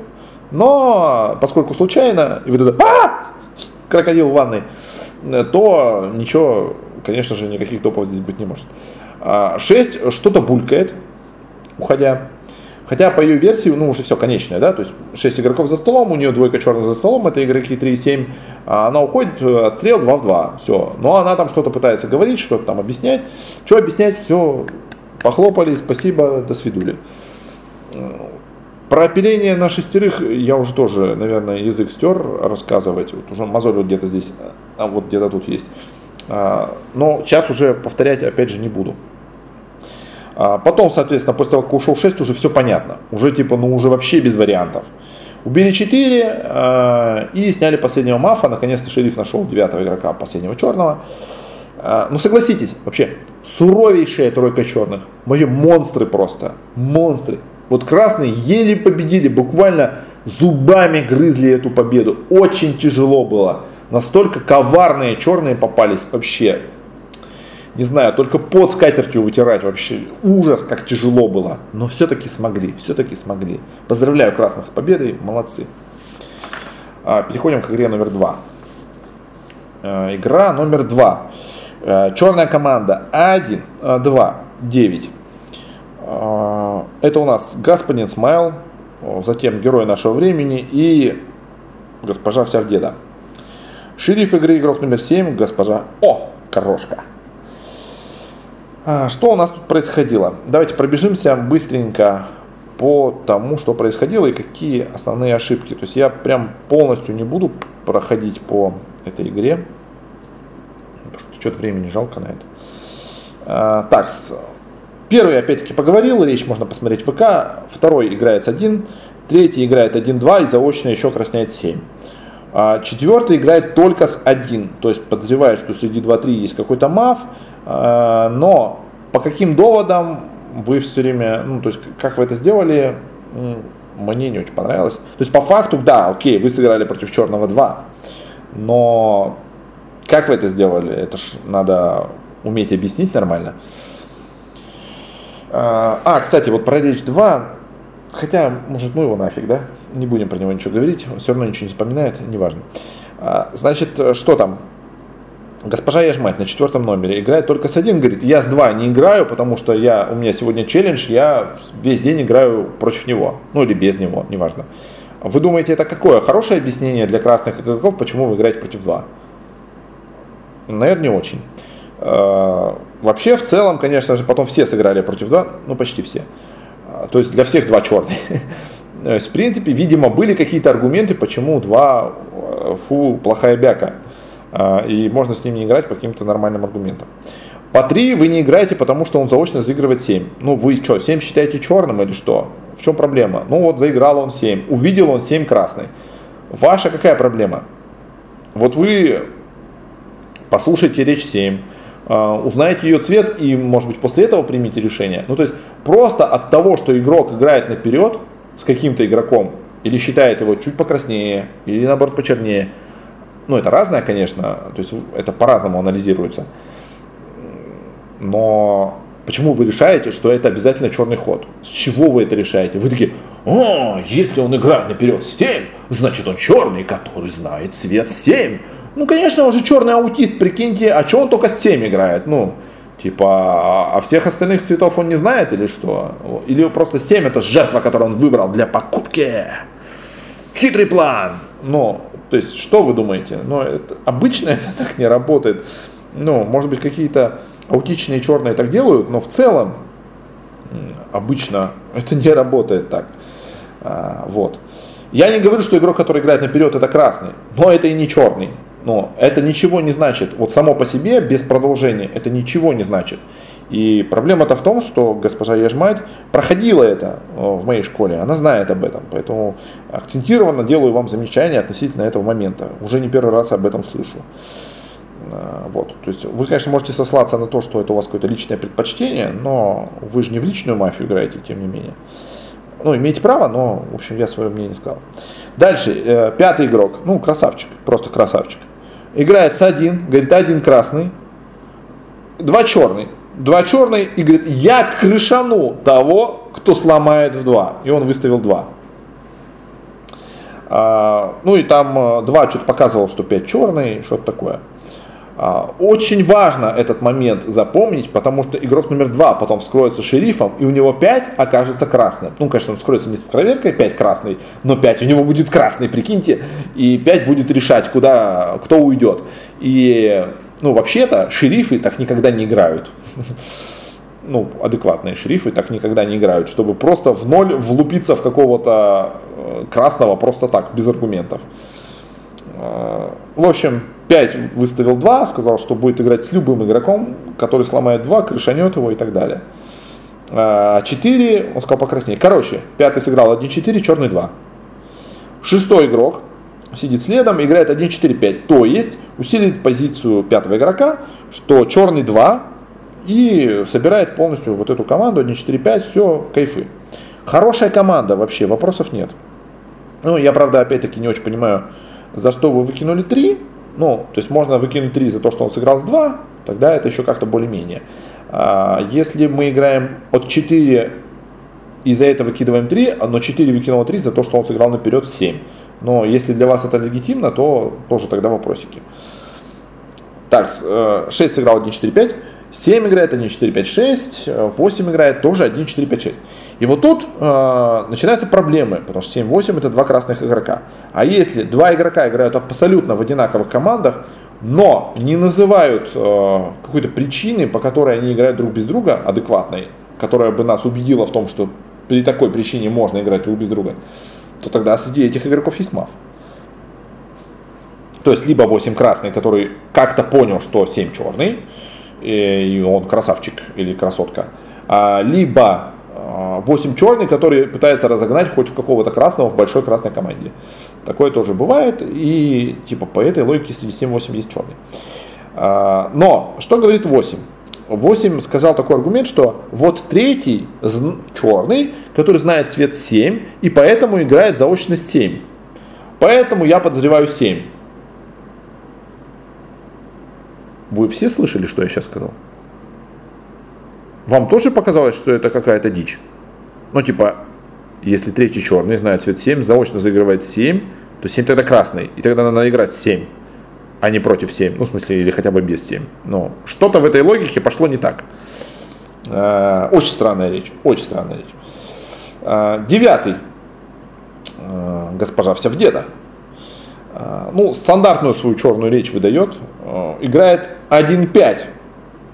Speaker 1: Но поскольку случайно, и вы туда, а! крокодил в ванной, то ничего, конечно же, никаких допов здесь быть не может. 6 а, что-то булькает, уходя. Хотя по ее версии, ну, уже все конечное, да, то есть 6 игроков за столом, у нее двойка черных за столом, это игроки 3 и 7, а она уходит, э, отстрел 2 в 2, все. Но она там что-то пытается говорить, что-то там объяснять. Что объяснять, все, похлопали, спасибо, до свидули. Про опиление на шестерых я уже тоже, наверное, язык стер рассказывать. Вот уже мозоль вот где-то здесь, а вот где-то тут есть. А, но сейчас уже повторять опять же не буду. А потом, соответственно, после того, как ушел 6, уже все понятно. Уже типа, ну уже вообще без вариантов. Убили 4 э, и сняли последнего мафа. Наконец-то шериф нашел девятого игрока, последнего черного. Э, ну согласитесь, вообще, суровейшая тройка черных. Вообще монстры просто. Монстры. Вот красные еле победили, буквально зубами грызли эту победу. Очень тяжело было. Настолько коварные черные попались вообще не знаю, только под скатертью вытирать вообще. Ужас, как тяжело было. Но все-таки смогли, все-таки смогли. Поздравляю красных с победой, молодцы. А, переходим к игре номер два. А, игра номер два. А, черная команда 1, 2, 9. Это у нас господин Смайл, затем герой нашего времени и госпожа Всевдеда. Шериф игры игрок номер 7, госпожа О, Корошка. А, что у нас тут происходило? Давайте пробежимся быстренько по тому, что происходило и какие основные ошибки. То есть я прям полностью не буду проходить по этой игре. Потому что что-то времени жалко на это. А, так, первый опять-таки поговорил, речь можно посмотреть в ВК. Второй играет с 1, третий играет 1-2 и заочно еще краснеет 7. А четвертый играет только с 1, то есть подозревает, что среди 2-3 есть какой-то маф, Э, но по каким доводам вы все время, ну, то есть, как вы это сделали, мне не очень понравилось. То есть, по факту, да, окей, вы сыграли против черного 2, но как вы это сделали, это ж надо уметь объяснить нормально. Э, а, кстати, вот про речь 2, хотя, может, ну его нафиг, да, не будем про него ничего говорить, все равно ничего не вспоминает, неважно. Э, значит, что там? Госпожа Яжмать на четвертом номере играет только с один, говорит, я с два не играю, потому что я, у меня сегодня челлендж, я весь день играю против него, ну или без него, неважно. Вы думаете, это какое хорошее объяснение для красных игроков, почему вы играете против два? Наверное, не очень. А, вообще, в целом, конечно же, потом все сыграли против два, ну почти все. А, то есть для всех два черные. (laughs) То есть, в принципе, видимо, были какие-то аргументы, почему два, э, фу, плохая бяка. А, и можно с ним не играть по каким-то нормальным аргументам. По 3 вы не играете, потому что он заочно заигрывает 7. Ну вы что, 7 считаете черным или что? В чем проблема? Ну вот заиграл он 7, увидел он 7 красный. Ваша какая проблема? Вот вы послушайте речь 7, а, узнаете ее цвет и, может быть, после этого примите решение. Ну, то есть, просто от того, что игрок играет наперед с каким-то игроком, или считает его чуть покраснее, или наоборот почернее, ну, это разное, конечно, то есть это по-разному анализируется. Но почему вы решаете, что это обязательно черный ход? С чего вы это решаете? Вы такие, о, если он играет наперед 7, значит он черный, который знает цвет 7. Ну, конечно, он же черный аутист, прикиньте, а что он только с 7 играет? Ну, типа, а всех остальных цветов он не знает или что? Или просто 7 это жертва, которую он выбрал для покупки? Хитрый план. Но то есть, что вы думаете? Ну, это, обычно (laughs) это так не работает. Ну, может быть, какие-то аутичные черные так делают, но в целом обычно (laughs) это не работает так. А, вот. Я не говорю, что игрок, который играет наперед, это красный, но это и не черный. Но это ничего не значит. Вот само по себе, без продолжения, это ничего не значит. И проблема-то в том, что госпожа Ежмать проходила это э, в моей школе, она знает об этом, поэтому акцентированно делаю вам замечания относительно этого момента. Уже не первый раз об этом слышу. Э, вот. То есть вы, конечно, можете сослаться на то, что это у вас какое-то личное предпочтение, но вы же не в личную мафию играете, тем не менее. Ну, имеете право, но, в общем, я свое мнение сказал. Дальше, э, пятый игрок, ну, красавчик, просто красавчик. Играет с один, говорит, один красный, два черный два черные и говорит, я крышану того, кто сломает в два. И он выставил два. А, ну и там а, два что-то показывал, что пять черные, что-то такое. А, очень важно этот момент запомнить, потому что игрок номер два потом вскроется шерифом, и у него 5 окажется красным. Ну, конечно, он вскроется не с проверкой 5 красный, но 5 у него будет красный, прикиньте, и 5 будет решать, куда, кто уйдет. И, ну, вообще-то, шерифы так никогда не играют. Ну, адекватные шерифы так никогда не играют, чтобы просто в ноль влупиться в какого-то э, красного просто так, без аргументов. Э, в общем, 5 выставил 2, сказал, что будет играть с любым игроком, который сломает 2, крышанет его и так далее. 4, а, он сказал покраснее. Короче, пятый сыграл 1-4, черный 2. Шестой игрок сидит следом, играет 1-4-5. То есть усилит позицию пятого игрока, что черный 2 и собирает полностью вот эту команду 1-4-5, все, кайфы. Хорошая команда вообще, вопросов нет. Ну, я, правда, опять-таки не очень понимаю, за что вы выкинули 3, Ну, то есть можно выкинуть 3 за то, что он сыграл с 2, тогда это еще как-то более-менее. А если мы играем от 4 и за это выкидываем 3, но 4 выкинуло 3 за то, что он сыграл наперед 7. Но если для вас это легитимно, то тоже тогда вопросики. Так, 6 э, сыграл 1, 4, 5, 7 играет 1, 4, 5, 6, 8 играет тоже 1, 4, 5, 6. И вот тут э, начинаются проблемы, потому что 7-8 это два красных игрока. А если два игрока играют абсолютно в одинаковых командах, но не называют э, какой-то причины, по которой они играют друг без друга адекватной, которая бы нас убедила в том, что при такой причине можно играть друг без друга, то тогда среди этих игроков есть маф. То есть либо 8 красный, который как-то понял, что 7 черный, и он красавчик или красотка, а, либо 8 а, черный, который пытается разогнать хоть в какого-то красного в большой красной команде. Такое тоже бывает, и типа по этой логике среди 7-8 есть черный. А, но, что говорит 8? 8 сказал такой аргумент, что вот третий черный, который знает цвет 7, и поэтому играет заочность 7. Поэтому я подозреваю 7. Вы все слышали, что я сейчас сказал? Вам тоже показалось, что это какая-то дичь? Ну, типа, если третий черный знает цвет 7, заочно заигрывает 7, то 7 тогда красный. И тогда надо играть 7 а не против 7. Ну, в смысле, или хотя бы без 7. Но что-то в этой логике пошло не так. Э, очень странная речь. Очень странная речь. Э, девятый. Э, госпожа вся в деда. Ну, стандартную свою черную речь выдает. Играет 1-5.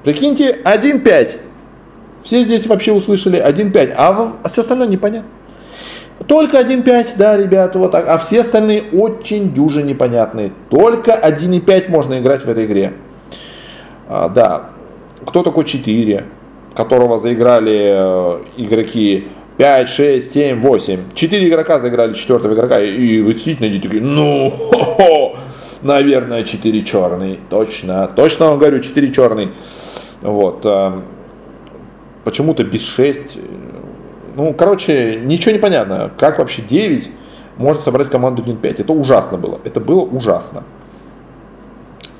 Speaker 1: Прикиньте, 1-5. Все здесь вообще услышали 1-5, а все остальное непонятно. Только 1.5, да, ребят, вот так. А все остальные очень дюже непонятные. Только 1.5 можно играть в этой игре. А, да. Кто такой 4, которого заиграли э, игроки 5, 6, 7, 8. 4 игрока заиграли четвертого игрока. И вы действительно идите такие, ну, хо-хо, наверное, 4 черный. Точно, точно вам говорю, 4 черный. Вот. Э, почему-то без 6 ну, короче, ничего не понятно, как вообще 9 может собрать команду 1-5. Это ужасно было. Это было ужасно.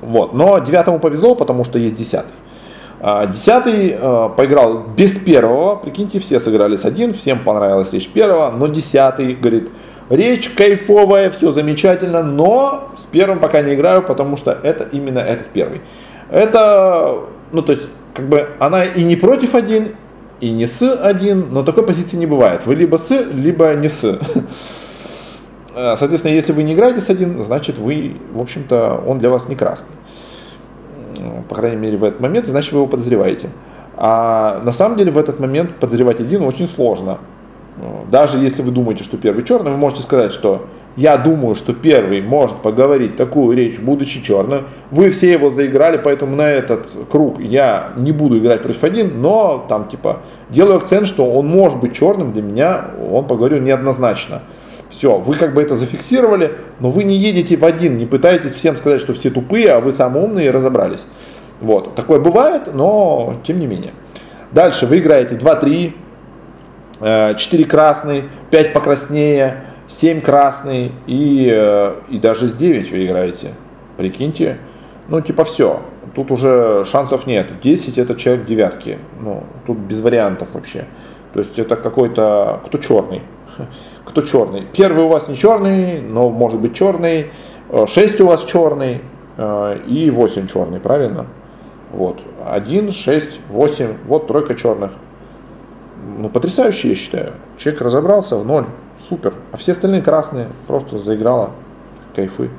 Speaker 1: Вот. Но девятому повезло, потому что есть десятый. А, десятый э, поиграл без первого. Прикиньте, все сыграли с один, всем понравилась речь первого. Но десятый говорит, речь кайфовая, все замечательно, но с первым пока не играю, потому что это именно этот первый. Это, ну то есть, как бы она и не против один, и не с один, но такой позиции не бывает. Вы либо с, либо не с. Э, соответственно, если вы не играете с один, значит вы, в общем-то, он для вас не красный. По крайней мере, в этот момент, значит, вы его подозреваете. А на самом деле в этот момент подозревать один очень сложно. Даже если вы думаете, что первый черный, вы можете сказать, что я думаю, что первый может поговорить такую речь, будучи черным. Вы все его заиграли, поэтому на этот круг я не буду играть против один, но там типа делаю акцент, что он может быть черным для меня, он поговорил неоднозначно. Все, вы как бы это зафиксировали, но вы не едете в один, не пытаетесь всем сказать, что все тупые, а вы самые умные и разобрались. Вот, такое бывает, но тем не менее. Дальше вы играете 2-3, 4 э, красный, 5 покраснее, 7 красный и, э, и даже с 9 вы играете. Прикиньте. Ну, типа все. Тут уже шансов нет. 10 это человек девятки. Ну, тут без вариантов вообще. То есть это какой-то... Кто черный? (laughs) Кто черный? Первый у вас не черный, но может быть черный. 6 у вас черный э, и 8 черный, правильно? Вот. 1, 6, 8. Вот тройка черных. Ну, потрясающе, я считаю. Человек разобрался в ноль супер. А все остальные красные, просто заиграла, кайфы.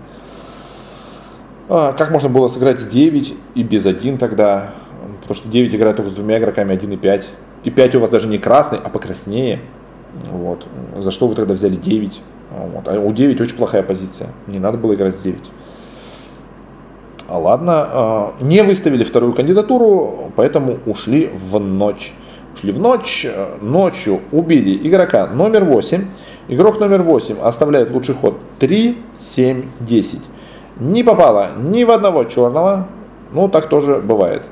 Speaker 1: А, как можно было сыграть с 9 и без 1 тогда? Потому что 9 играет только с двумя игроками, 1 и 5. И 5 у вас даже не красный, а покраснее. Вот. За что вы тогда взяли 9? Вот. А у 9 очень плохая позиция. Не надо было играть с 9. А ладно, а, не выставили вторую кандидатуру, поэтому ушли в ночь. Ушли в ночь, ночью убили игрока номер 8. Игрок номер 8 оставляет лучший ход 3, 7, 10. Не попало ни в одного черного, ну так тоже бывает.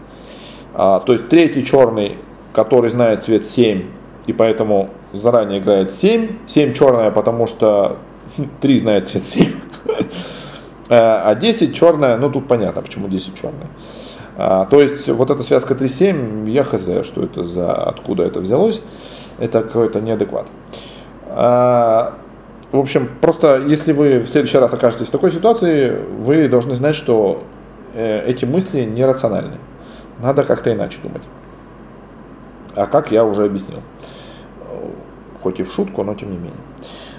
Speaker 1: А, то есть третий черный, который знает цвет 7, и поэтому заранее играет 7. 7 черная, потому что (laughs) 3 знает цвет 7. (laughs) А 10 черная, ну тут понятно, почему 10 черная. А, то есть вот эта связка 3-7, я хз, что это за, откуда это взялось, это какой-то неадекват. А, в общем, просто если вы в следующий раз окажетесь в такой ситуации, вы должны знать, что э, эти мысли нерациональны. Надо как-то иначе думать. А как я уже объяснил. Хоть и в шутку, но тем не менее.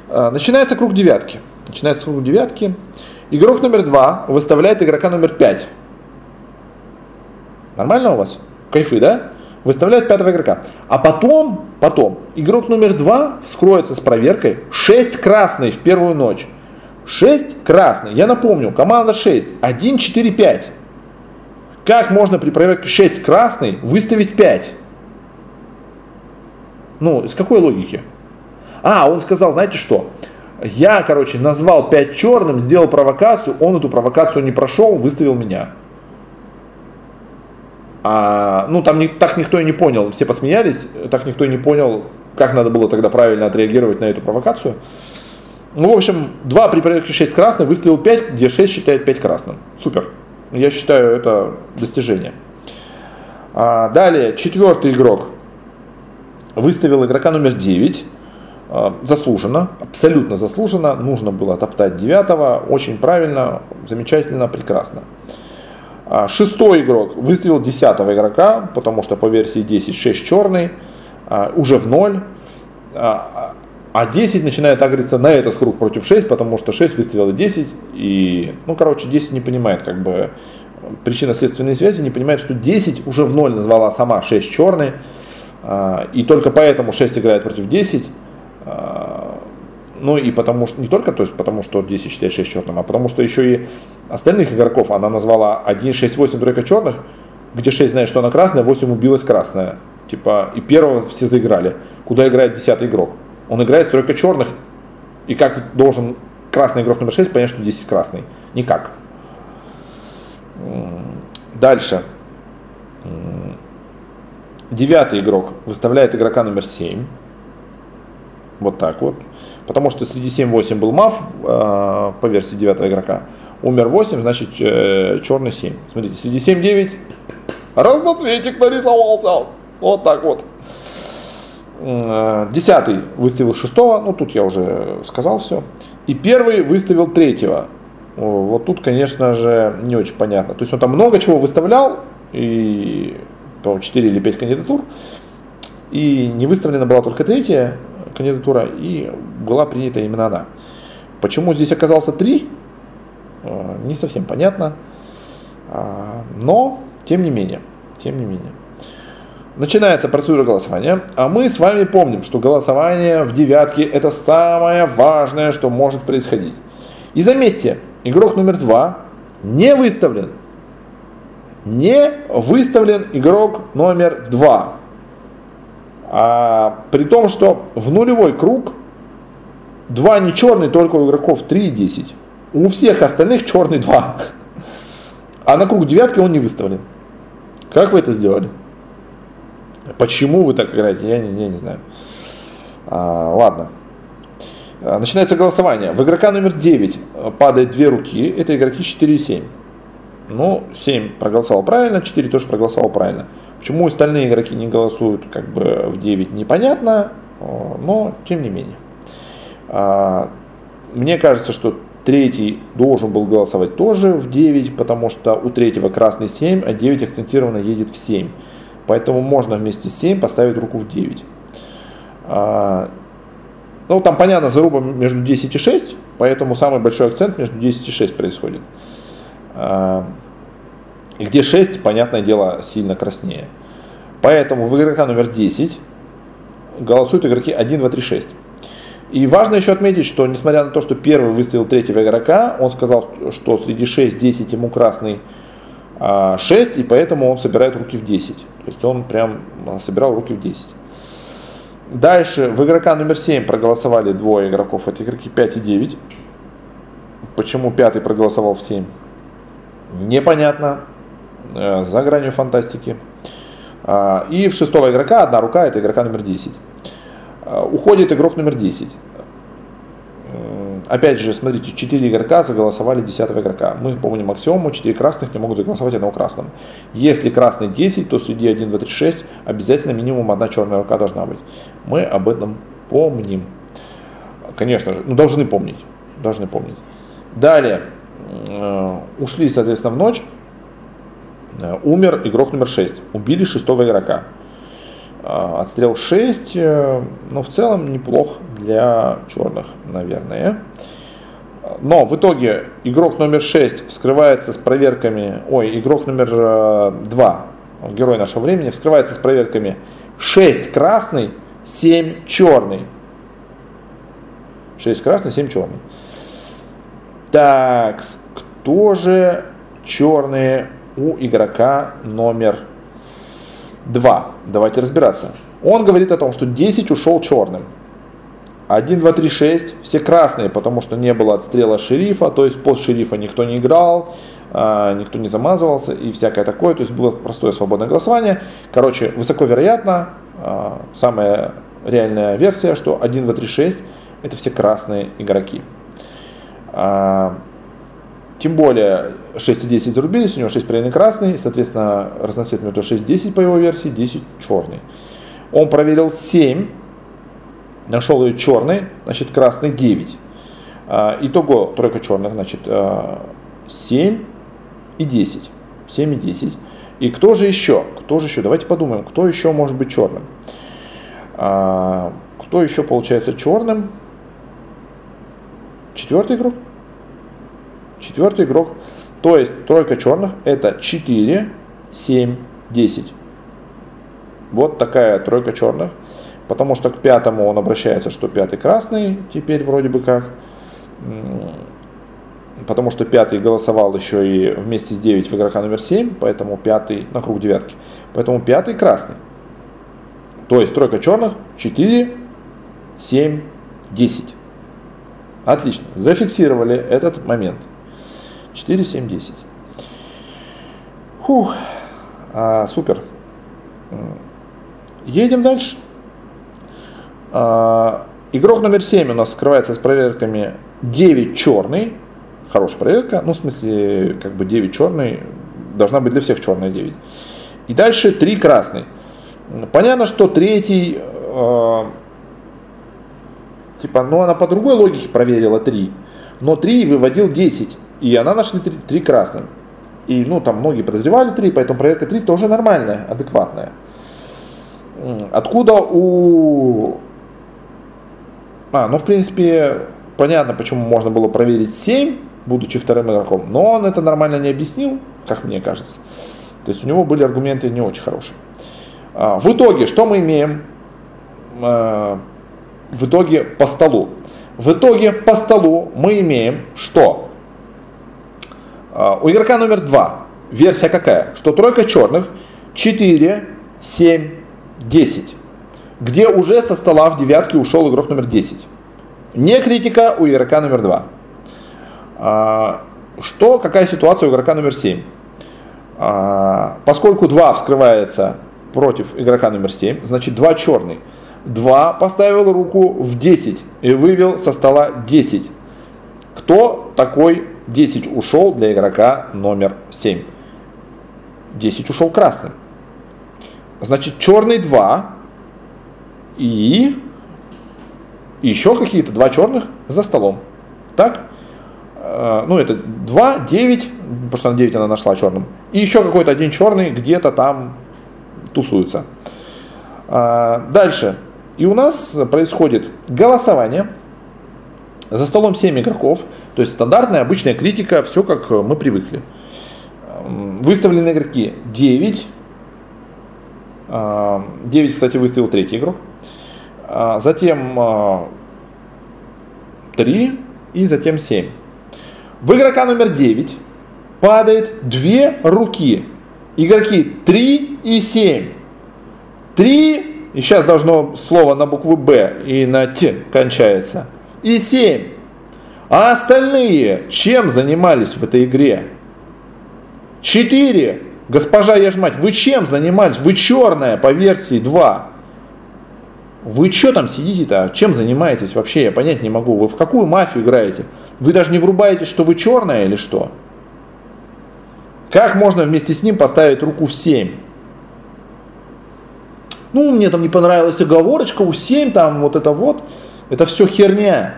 Speaker 1: А, начинается круг девятки. Начинается круг девятки. Игрок номер два выставляет игрока номер пять. Нормально у вас? Кайфы, да? Выставляет пятого игрока. А потом, потом, игрок номер два вскроется с проверкой 6 красный в первую ночь. 6 красный. Я напомню, команда 6. 1, 4, 5. Как можно при проверке 6 красный выставить 5? Ну, из какой логики? А, он сказал, знаете что? Я, короче, назвал 5 черным, сделал провокацию, он эту провокацию не прошел, выставил меня. А, ну, там не, так никто и не понял, все посмеялись, так никто и не понял, как надо было тогда правильно отреагировать на эту провокацию. Ну, в общем, 2 при проверке 6 красных, выставил 5, где 6 считает 5 красным. Супер. Я считаю, это достижение. А, далее, четвертый игрок выставил игрока номер 9. А, заслуженно, абсолютно заслуженно. Нужно было топтать девятого. Очень правильно, замечательно, прекрасно. А, шестой игрок выставил десятого игрока, потому что по версии 10 6 черный, а, уже в ноль. А 10 начинает агриться на этот круг против 6, потому что 6 выставила 10. И, ну, короче, 10 не понимает, как бы, причинно-следственной связи, не понимает, что 10 уже в ноль назвала сама 6 черный. И только поэтому 6 играет против 10. Ну и потому что, не только то есть потому что 10 считает 6 черным, а потому что еще и остальных игроков она назвала 1, 6, 8 тройка черных, где 6 знает, что она красная, 8 убилась красная. Типа, и первого все заиграли. Куда играет 10 игрок? Он играет с тройкой черных, и как должен красный игрок номер 6 понять, что 10 красный? Никак. Дальше. Девятый игрок выставляет игрока номер 7. Вот так вот потому что среди 7-8 был МАФ э, по версии 9 игрока. Умер 8, значит э, черный 7. Смотрите, среди 7-9 разноцветик нарисовался. Вот так вот. Э, десятый выставил шестого, ну тут я уже сказал все. И первый выставил третьего. Вот тут, конечно же, не очень понятно. То есть он там много чего выставлял, и по 4 или 5 кандидатур, и не выставлена была только третья, кандидатура, и была принята именно она. Почему здесь оказался три, э, не совсем понятно, а, но тем не менее, тем не менее. Начинается процедура голосования, а мы с вами помним, что голосование в девятке это самое важное, что может происходить. И заметьте, игрок номер два не выставлен. Не выставлен игрок номер два. А, при том, что в нулевой круг два не черный, только у игроков 3 и 10. У всех остальных черный 2. А на круг девятки он не выставлен. Как вы это сделали? Почему вы так играете, я не, я не знаю. А, ладно. А, начинается голосование. В игрока номер 9 падает две руки. Это игроки 4 и 7. Ну, 7 проголосовал правильно, 4 тоже проголосовал правильно. Почему остальные игроки не голосуют как бы в 9, непонятно, но тем не менее. А, мне кажется, что третий должен был голосовать тоже в 9, потому что у третьего красный 7, а 9 акцентированно едет в 7. Поэтому можно вместе с 7 поставить руку в 9. А, ну, там понятно, заруба между 10 и 6, поэтому самый большой акцент между 10 и 6 происходит. Где 6, понятное дело, сильно краснее. Поэтому в игрока номер 10 голосуют игроки 1, 2, 3, 6. И важно еще отметить, что несмотря на то, что первый выставил третьего игрока, он сказал, что среди 6, 10 ему красный 6, а, и поэтому он собирает руки в 10. То есть он прям а, собирал руки в 10. Дальше в игрока номер 7 проголосовали двое игроков, это игроки 5 и 9. Почему пятый проголосовал в 7? Непонятно. Э, за гранью фантастики. А, и в шестого игрока одна рука, это игрока номер 10. А, уходит игрок номер 10. опять же, смотрите, 4 игрока заголосовали 10 игрока. Мы помним аксиому, 4 красных не могут заголосовать одного красного. Если красный 10, то среди 1, 2, 3, 6 обязательно минимум одна черная рука должна быть. Мы об этом помним. Конечно же, ну должны помнить. Должны помнить. Далее, э, ушли, соответственно, в ночь. Э, умер игрок номер 6. Убили шестого игрока. Э, отстрел 6, но в целом неплох для черных, наверное. Но в итоге игрок номер 6 вскрывается с проверками, ой, игрок номер 2, герой нашего времени, вскрывается с проверками 6 красный, 7 черный. 6 красный, 7 черный. Так, кто же черные у игрока номер 2? Давайте разбираться. Он говорит о том, что 10 ушел черным. 1, 2, 3, 6, все красные, потому что не было отстрела шерифа, то есть под шерифа никто не играл, а, никто не замазывался и всякое такое, то есть было простое свободное голосование. Короче, высоко вероятно, а, самая реальная версия, что 1, 2, 3, 6 это все красные игроки. А, тем более 6 и 10 зарубились, у него 6 половиной красный, соответственно, разноцвет между 6 и 10 по его версии, 10 черный. Он проверил 7, нашел ее черный, значит красный 9. А, итого тройка черных, значит 7 а, и 10. 7 и 10. И кто же еще? Кто же еще? Давайте подумаем, кто еще может быть черным? Кто еще получается черным? Четвертый игрок. Четвертый игрок. То есть тройка черных это 4, 7, 10. Вот такая тройка черных. Потому что к пятому он обращается, что пятый красный, теперь вроде бы как. Потому что пятый голосовал еще и вместе с 9 в игрока номер 7, поэтому пятый на круг девятки. Поэтому пятый красный. То есть тройка черных 4, 7, 10. Отлично, зафиксировали этот момент. 4, 7, 10. Фух, а, супер. Едем дальше. А, игрок номер 7 у нас скрывается с проверками 9 черный. Хорошая проверка. Ну, в смысле, как бы 9 черный. Должна быть для всех черная 9. И дальше 3 красный. Понятно, что третий а, Типа, ну она по другой логике проверила 3, но 3 выводил 10, и она нашла 3, 3 красным. И, ну, там многие подозревали 3, поэтому проверка 3 тоже нормальная, адекватная. Откуда у... А, ну, в принципе, понятно, почему можно было проверить 7, будучи вторым игроком, но он это нормально не объяснил, как мне кажется. То есть у него были аргументы не очень хорошие. А, в итоге, что мы имеем? А, в итоге по столу. В итоге по столу мы имеем, что у игрока номер два версия какая? Что тройка черных 4, 7, 10. Где уже со стола в девятке ушел игрок номер 10. Не критика у игрока номер 2. А, что, какая ситуация у игрока номер 7? А, поскольку 2 вскрывается против игрока номер 7, значит 2 черный. 2 поставил руку в 10 и вывел со стола 10. Кто такой 10 ушел для игрока номер 7? 10 ушел красным. Значит, черный 2 и еще какие-то два черных за столом. Так? Э, ну, это 2, 9, потому что на 9 она нашла черным. И еще какой-то один черный где-то там тусуется. Э, дальше. И у нас происходит голосование. За столом 7 игроков. То есть стандартная обычная критика, все как мы привыкли. Выставлены игроки 9. 9, кстати, выставил третий игрок. А, затем 3 и затем 7. В игрока номер 9 падает две руки. Игроки 3 и 7. 3 и сейчас должно слово на букву Б и на Т кончается. И 7. А остальные чем занимались в этой игре? 4. Госпожа Яжмать, вы чем занимались? Вы черная по версии 2. Вы что там сидите-то? Чем занимаетесь вообще? Я понять не могу. Вы в какую мафию играете? Вы даже не врубаете, что вы черная или что? Как можно вместе с ним поставить руку в 7? Ну, мне там не понравилась оговорочка у 7, там вот это вот. Это все херня.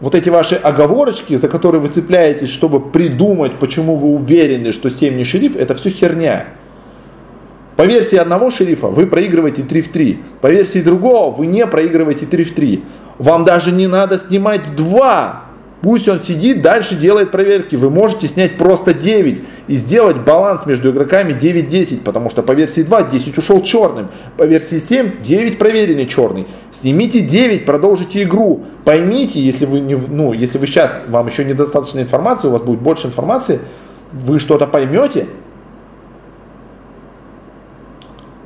Speaker 1: Вот эти ваши оговорочки, за которые вы цепляетесь, чтобы придумать, почему вы уверены, что 7 не шериф, это все херня. По версии одного шерифа вы проигрываете 3 в 3. По версии другого вы не проигрываете 3 в 3. Вам даже не надо снимать 2 Пусть он сидит, дальше делает проверки. Вы можете снять просто 9 и сделать баланс между игроками 9-10, потому что по версии 2 10 ушел черным, по версии 7 9 проверенный черный. Снимите 9, продолжите игру. Поймите, если вы, не, ну, если вы сейчас, вам еще недостаточно информации, у вас будет больше информации, вы что-то поймете.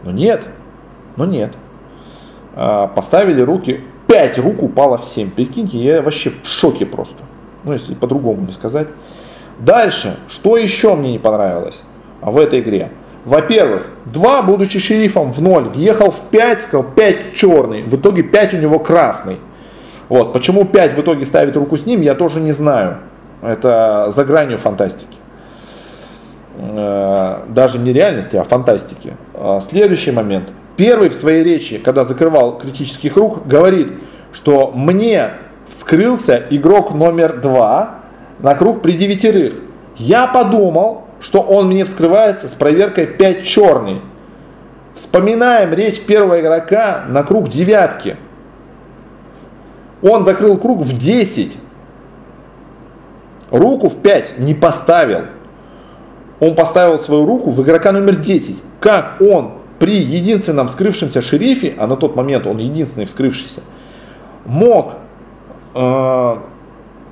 Speaker 1: Но нет, но нет. А, поставили руки, 5 рук упало в 7. Прикиньте, я вообще в шоке просто ну если по-другому не сказать. Дальше, что еще мне не понравилось в этой игре? Во-первых, 2, будучи шерифом в 0, въехал в 5, сказал 5 черный, в итоге 5 у него красный. Вот, почему 5 в итоге ставит руку с ним, я тоже не знаю. Это за гранью фантастики. Э, даже не реальности, а фантастики. А следующий момент. Первый в своей речи, когда закрывал критический круг, говорит, что мне вскрылся игрок номер два на круг при девятерых. Я подумал, что он мне вскрывается с проверкой 5 черный. Вспоминаем речь первого игрока на круг девятки. Он закрыл круг в 10. Руку в 5 не поставил. Он поставил свою руку в игрока номер 10. Как он при единственном вскрывшемся шерифе, а на тот момент он единственный вскрывшийся, мог э,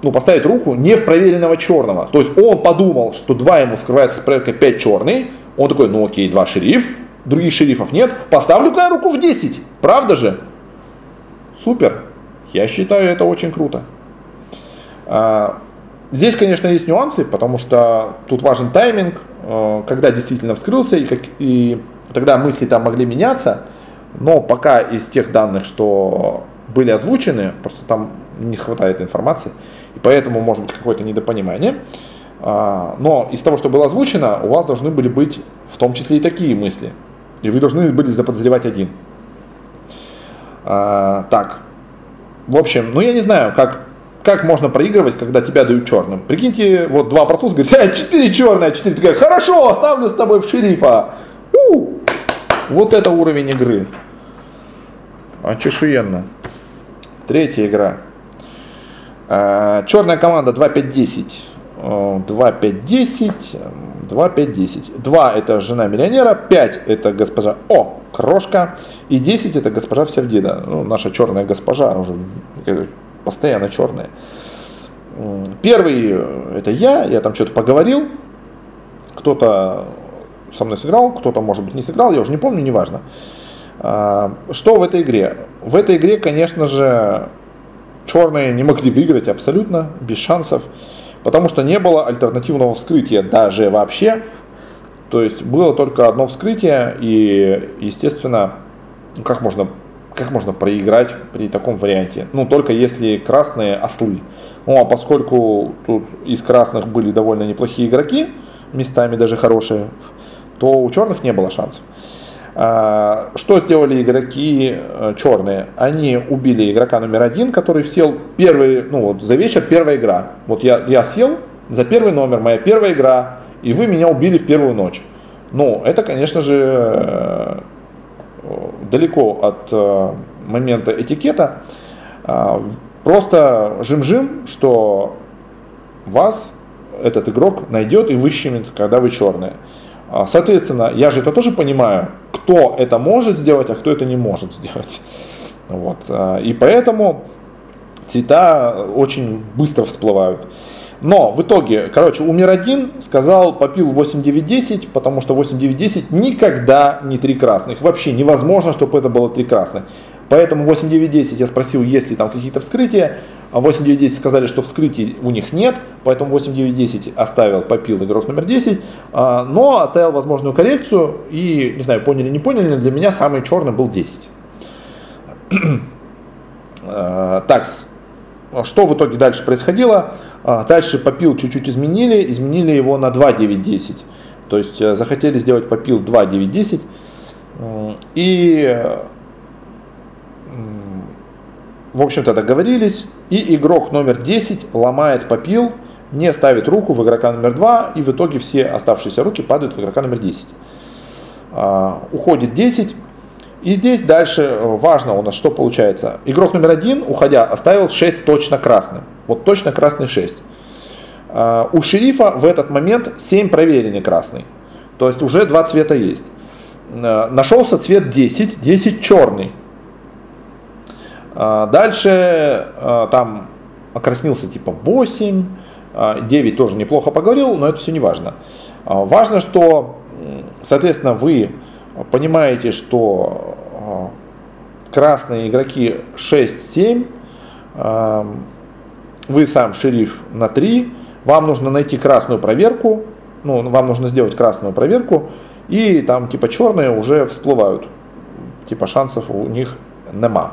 Speaker 1: ну, поставить руку не в проверенного черного. То есть он подумал, что 2 ему скрывается с проверкой 5 черный. Он такой, ну окей, 2 шериф, других шерифов нет. Поставлю-ка руку в 10. Правда же? Супер. Я считаю это очень круто. А, здесь, конечно, есть нюансы, потому что тут важен тайминг, э, когда действительно вскрылся, и, как, и тогда мысли там могли меняться. Но пока из тех данных, что были озвучены, просто там не хватает информации, и поэтому может быть какое-то недопонимание. А, но из того, что было озвучено, у вас должны были быть в том числе и такие мысли. И вы должны были заподозревать один. А, так. В общем, ну я не знаю, как, как можно проигрывать, когда тебя дают черным. Прикиньте, вот два процесса говорят, а, 4 черные, 4 такая, хорошо, оставлю с тобой в шерифа. Вот это уровень игры. Очешуенно. Третья игра. Э, Черная команда 2-5-10. 2-5-10. 2-5-10. 2 это жена миллионера, 5 это госпожа О, крошка, и 10 это госпожа Всевдида. Ну, наша черная госпожа, уже постоянно черная. Первый это я, я там что-то поговорил, кто-то со мной сыграл, кто-то, может быть, не сыграл, я уже не помню, неважно. Э, что в этой игре? В этой игре, конечно же, черные не могли выиграть абсолютно, без шансов, потому что не было альтернативного вскрытия даже вообще. То есть было только одно вскрытие, и, естественно, как можно, как можно проиграть при таком варианте? Ну, только если красные ослы. Ну, а поскольку тут из красных были довольно неплохие игроки, местами даже хорошие, то у черных не было шансов. А, что сделали игроки э, черные? Они убили игрока номер один, который сел первый, ну вот за вечер первая игра. Вот я, я сел за первый номер, моя первая игра, и вы меня убили в первую ночь. Ну, это, конечно же, э, далеко от э, момента этикета. А, просто жим-жим, что вас этот игрок найдет и выщемит, когда вы черные. А, соответственно, я же это тоже понимаю, кто это может сделать, а кто это не может сделать. (laughs) Вот. А, и поэтому цвета очень быстро всплывают. Но в итоге, короче, умер один, сказал, попил 8-9-10, потому что 8-9-10 никогда не три красных. Вообще невозможно, чтобы это было три красных. Поэтому 8-9-10 я спросил, есть ли там какие-то вскрытия. А 8-9-10 сказали, что вскрытий у них нет, поэтому 8-9-10 оставил, попил игрок номер 10, а, но оставил возможную коррекцию и, не знаю, поняли, не поняли, для меня самый черный был 10. (clears throat) Так, что в итоге дальше происходило? Дальше попил чуть-чуть изменили, изменили его на 2.9.10. То есть захотели сделать попил 2.9.10. И в общем-то, договорились, и игрок номер 10 ломает попил, не ставит руку в игрока номер 2, и в итоге все оставшиеся руки падают в игрока номер 10. А, уходит 10, и здесь дальше важно у нас, что получается. Игрок номер 1, уходя, оставил 6 точно красным. Вот точно красный 6. А, у шерифа в этот момент 7 проверенный красный. То есть уже два цвета есть. А, нашелся цвет 10, 10 черный. А, дальше а, там окраснился типа 8, 9 а, тоже неплохо поговорил, но это все не важно. Важно, что, соответственно, вы понимаете, что красные игроки 6-7, вы сам шериф на 3, вам нужно найти красную проверку, ну, вам нужно сделать красную проверку, и там типа черные уже всплывают, типа шансов у них нема.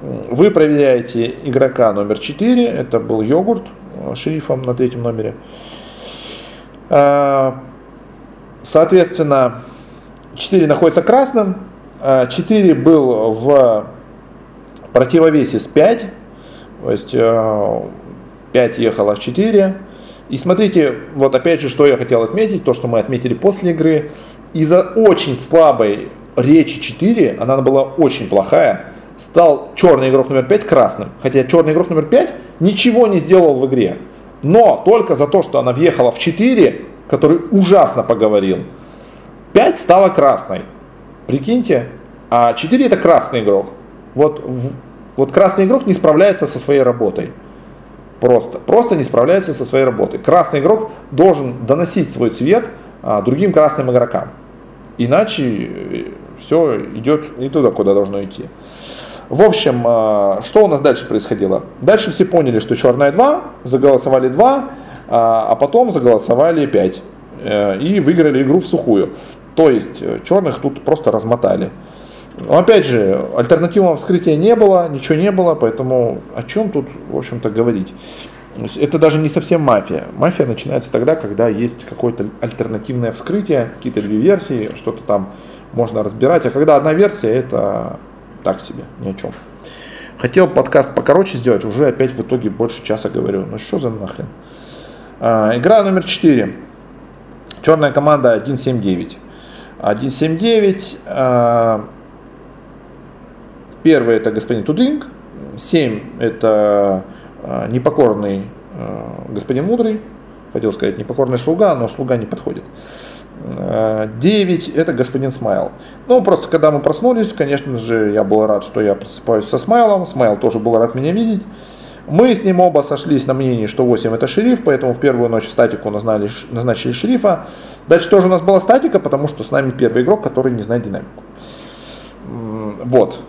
Speaker 1: Вы проверяете игрока номер 4, это был йогурт э, шерифом на третьем номере. Э, соответственно, 4 находится красным, 4 э, был в противовесе с 5, то есть 5 ехало в 4. И смотрите, вот опять же, что я хотел отметить, то, что мы отметили после игры. Из-за очень слабой речи 4, она была очень плохая, стал черный игрок номер 5 красным. Хотя черный игрок номер 5 ничего не сделал в игре. Но только за то, что она въехала в 4, который ужасно поговорил, 5 стала красной. Прикиньте, а 4 это красный игрок. Вот, вот красный игрок не справляется со своей работой. Просто, просто не справляется со своей работой. Красный игрок должен доносить свой цвет а, другим красным игрокам. Иначе э, все идет не туда, куда должно идти. В общем, э, что у нас дальше происходило? Дальше все поняли, что черная 2, заголосовали 2, а потом заголосовали 5 э, и выиграли игру в сухую. То есть э, черных тут просто размотали. Но опять же, альтернативного вскрытия не было, ничего не было, поэтому о чем тут, в общем-то, говорить? Это даже не совсем мафия. Мафия начинается тогда, когда есть какое-то альтернативное вскрытие, какие-то две версии, что-то там можно разбирать. А когда одна версия, это так себе, ни о чем. Хотел подкаст покороче сделать, уже опять в итоге больше часа говорю. Ну что за нахрен? А, игра номер 4. Черная команда 179. 179. А, первый это господин Тудлинг. 7 это а, непокорный а, господин Мудрый. Хотел сказать непокорный слуга, но слуга не подходит. 9 это господин Смайл. Ну, просто когда мы проснулись, конечно же, я был рад, что я просыпаюсь со Смайлом. Смайл тоже был рад меня видеть. Мы с ним оба сошлись на мнении, что 8 это шериф, поэтому в первую ночь статику назначили шерифа. Дальше тоже у нас была статика, потому что с нами первый игрок, который не знает динамику. Вот.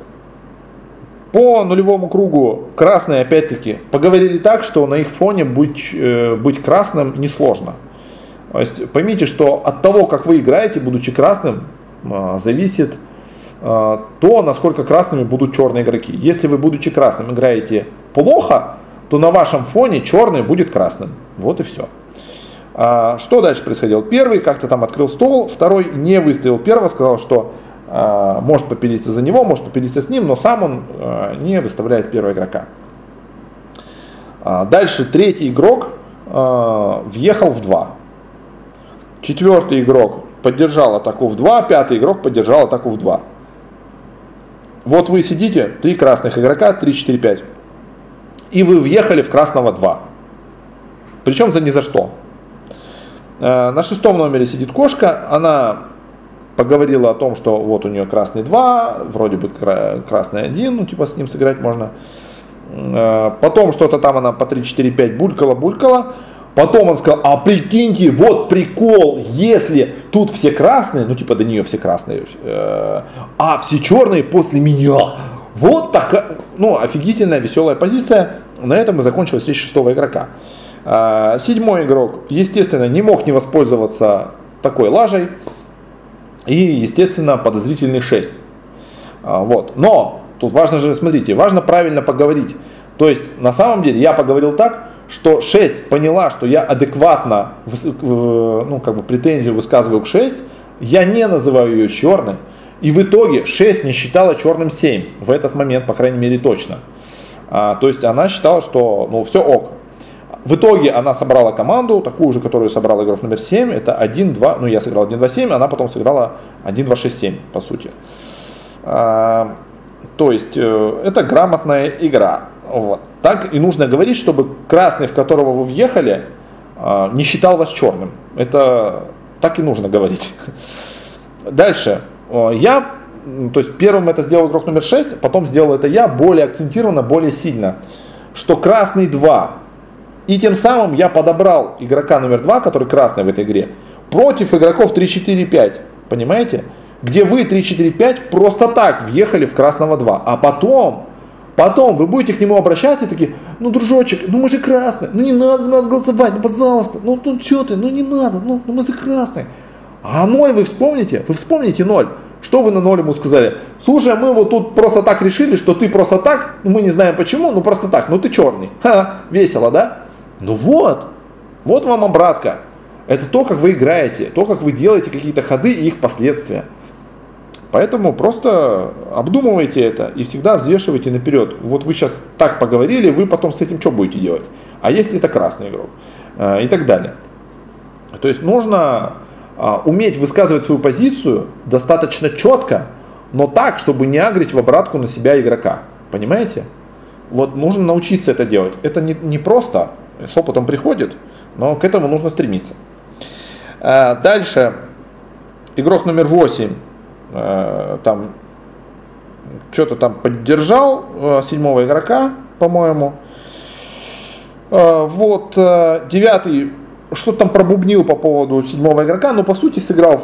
Speaker 1: По нулевому кругу красные, опять-таки, поговорили так, что на их фоне быть, э, быть красным несложно. Поймите, что от того, как вы играете, будучи красным, а, зависит а, то, насколько красными будут черные игроки. Если вы, будучи красным, играете плохо, то на вашем фоне черный будет красным. Вот и все. А, что дальше происходило? Первый как-то там открыл стол, второй не выставил первого, сказал, что может попилиться за него, может попилиться с ним, но сам он не выставляет первого игрока. Дальше третий игрок въехал в 2. Четвертый игрок поддержал атаку в 2, пятый игрок поддержал атаку в 2. Вот вы сидите, три красных игрока, 3, 4, 5. И вы въехали в красного 2. Причем за ни за что. Э, на шестом номере сидит кошка, она поговорила о том, что вот у нее красный 2, вроде бы красный 1, ну типа с ним сыграть можно. Э, потом что-то там она по 3, 4, 5 булькала-булькала. Потом он сказал, а прикиньте, вот прикол, если тут все красные, ну типа до нее все красные, э, а все черные после меня. Вот такая, ну офигительная, веселая позиция. На этом и закончилась речь шестого игрока. Э, седьмой игрок, естественно, не мог не воспользоваться такой лажей. И, естественно, подозрительный 6. Э, вот. Но Тут важно же, смотрите, важно правильно поговорить. То есть, на самом деле, я поговорил так, что 6 поняла, что я адекватно ну, как бы претензию высказываю к 6, я не называю ее черной, и в итоге 6 не считала черным 7, в этот момент, по крайней мере, точно. А, то есть она считала, что ну, все ок. В итоге она собрала команду, такую же, которую собрал игрок номер 7, это 1-2, ну я сыграл 1-2-7, она потом сыграла 1-2-6-7, по сути. А, то есть э, это грамотная игра. Вот. Так и нужно говорить, чтобы красный, в которого вы въехали, а, не считал вас черным. Это так и нужно говорить. Дальше. Я, то есть первым это сделал игрок номер 6, потом сделал это я более акцентированно, более сильно. Что красный 2. И тем самым я подобрал игрока номер 2, который красный в этой игре, против игроков 3, 4, 5. Понимаете? Где вы 3, 4, 5 просто так въехали в красного 2. А потом Потом вы будете к нему обращаться и такие, ну, дружочек, ну мы же красные, ну не надо нас голосовать, ну пожалуйста, ну, ну что ты, ну не надо, ну, ну мы же красные. А ноль вы вспомните, вы вспомните ноль. Что вы на ноль ему сказали? Слушай, мы вот тут просто так решили, что ты просто так, мы не знаем почему, ну просто так, ну ты черный. Ха, весело, да? Ну вот, вот вам обратка. Это то, как вы играете, то, как вы делаете какие-то ходы и их последствия. Поэтому просто обдумывайте это и всегда взвешивайте наперед. Вот вы сейчас так поговорили, вы потом с этим что будете делать? А если это красный игрок? Э, и так далее. То есть нужно а, уметь высказывать свою позицию достаточно четко, но так, чтобы не агрить в обратку на себя игрока. Понимаете? Вот нужно научиться это делать. Это не, не просто, с опытом приходит, но к этому нужно стремиться. Э, дальше. Игрок номер 8 Э, там что-то там поддержал э, седьмого игрока, по-моему. Э, вот, девятый что-то там пробубнил по поводу седьмого игрока, но по сути сыграл,